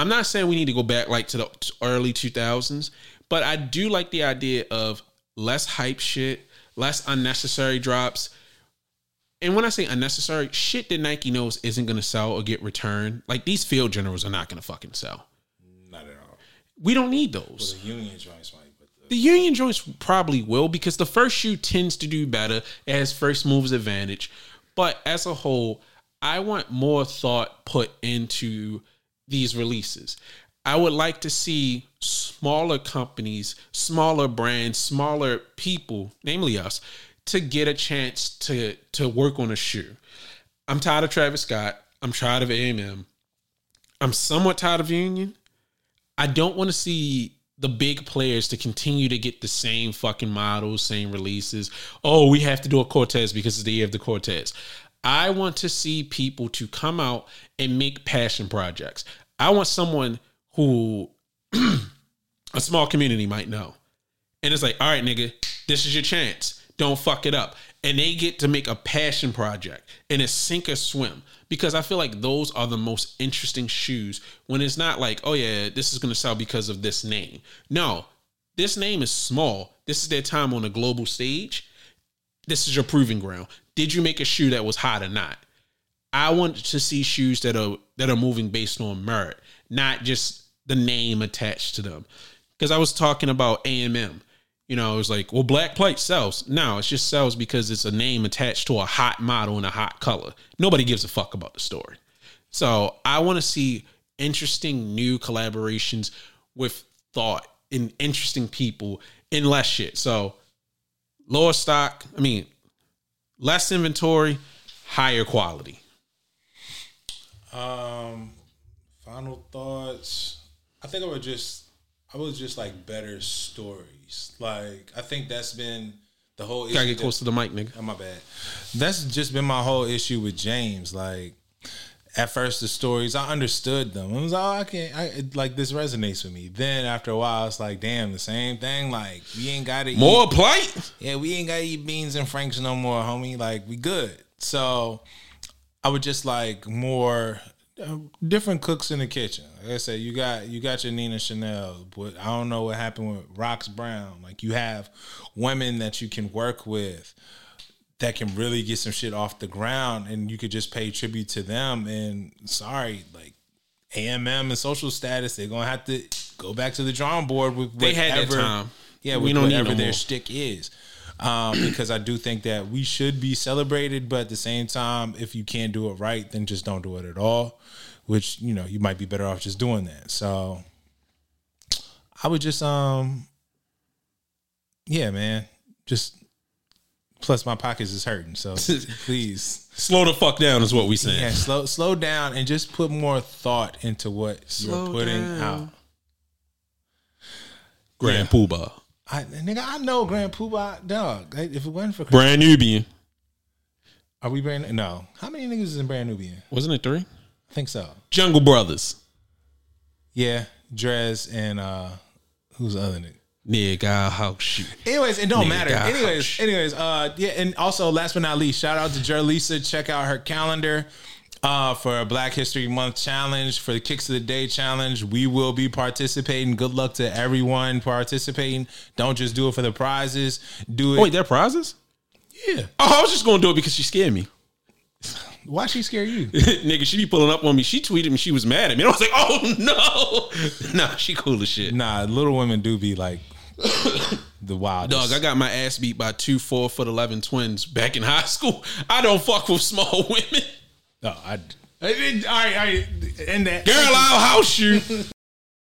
I'm not saying we need to go back like to the early 2000s, but I do like the idea of less hype shit, less unnecessary drops, and when I say unnecessary, shit that Nike knows isn't gonna sell or get returned, like these field generals are not gonna fucking sell. Not at all. We don't need those. The union joints might, but the, The Union joints probably will because the first shoe tends to do better. as first moves advantage. But as a whole, I want more thought put into these releases. I would like to see smaller companies, smaller brands, smaller people, namely us, to get a chance to to work on a shoe. I'm tired of Travis Scott. I'm tired of AMM. I'm somewhat tired of Union. I don't want to see the big players to continue to get the same fucking models, same releases. Oh, we have to do a Cortez because it's the year of the Cortez. I want to see people to come out and make passion projects. I want someone who [clears throat] a small community might know. And it's like, all right, nigga, this is your chance. Don't fuck it up. And they get to make a passion project and it's sink or swim. Because I feel like those are the most interesting shoes when it's not like, oh yeah, this is gonna sell because of this name. No, this name is small. This is their time on a global stage. This is your proving ground. Did you make a shoe that was hot or not? I want to see shoes that are that are moving based on merit, not just the name attached to them. Because I was talking about AMM. You know, it was like, well, black plate sells. No, it just sells because it's a name attached to a hot model in a hot color. Nobody gives a fuck about the story. So I want to see interesting new collaborations with thought and interesting people and less shit. So lower stock, I mean, less inventory, higher quality. Um, final thoughts. I think I would just, I would just like better stories. Like I think that's been the whole. Gotta get that- close to the mic, nigga. Oh my bad. That's just been my whole issue with James. Like at first the stories, I understood them. I was like, oh, I can't. I it- like this resonates with me. Then after a while, it's like, damn, the same thing. Like we ain't got to More plight. yeah, we ain't gotta eat beans and franks no more, homie. Like we good. So I would just like more uh, different cooks in the kitchen. Like I said, you got you got your Nina Chanel, but I don't know what happened with Rox Brown. Like you have women that you can work with that can really get some shit off the ground, and you could just pay tribute to them. And sorry, like AMM and social status, they're gonna have to go back to the drawing board with They had their whatever- time. Yeah, We don't need whatever no their stick is. Um, because I do think that we should be celebrated, but at the same time, if you can't do it right, then just don't do it at all. Which you know you might be better off just doing that. So I would just um, yeah, man, just plus my pockets is hurting, so [laughs] please, Slow the fuck down is what we saying. yeah, slow slow down and just put more thought into what Slow you're putting down. out. Grand Poobah. I nigga, I know Grand Poobah, dog. If it wasn't for Brand Nubian. Are we brand? No. How many niggas is in Brand Nubian? Wasn't it three? I think so. Jungle Brothers. Yeah, Drez and uh who's the other nigga? Nigga, house shoot. Anyways, it don't Nigga, matter. gosh. Anyways, anyways, uh yeah, and also last but not least, shout out to Jerlisa. Check out her calendar. Uh, for a Black History Month challenge, for the Kicks of the Day challenge, we will be participating. Good luck to everyone participating. Don't just do it for the prizes. Do it. Oh, wait, there are prizes? yeah. Oh, I was just gonna do it because she scared me. [laughs] Why she scare you? [laughs] Nigga, she be pulling up on me. She tweeted me. She was mad at me. And [laughs] I was like, oh no. nah, she cool as shit. nah, little women do be like [coughs] the wildest. Dog, I got my ass beat by two four foot eleven twins back in high school. I don't fuck with small women. No, I. I didn't- all right, all right. And that. Girl, I'll house you. [laughs]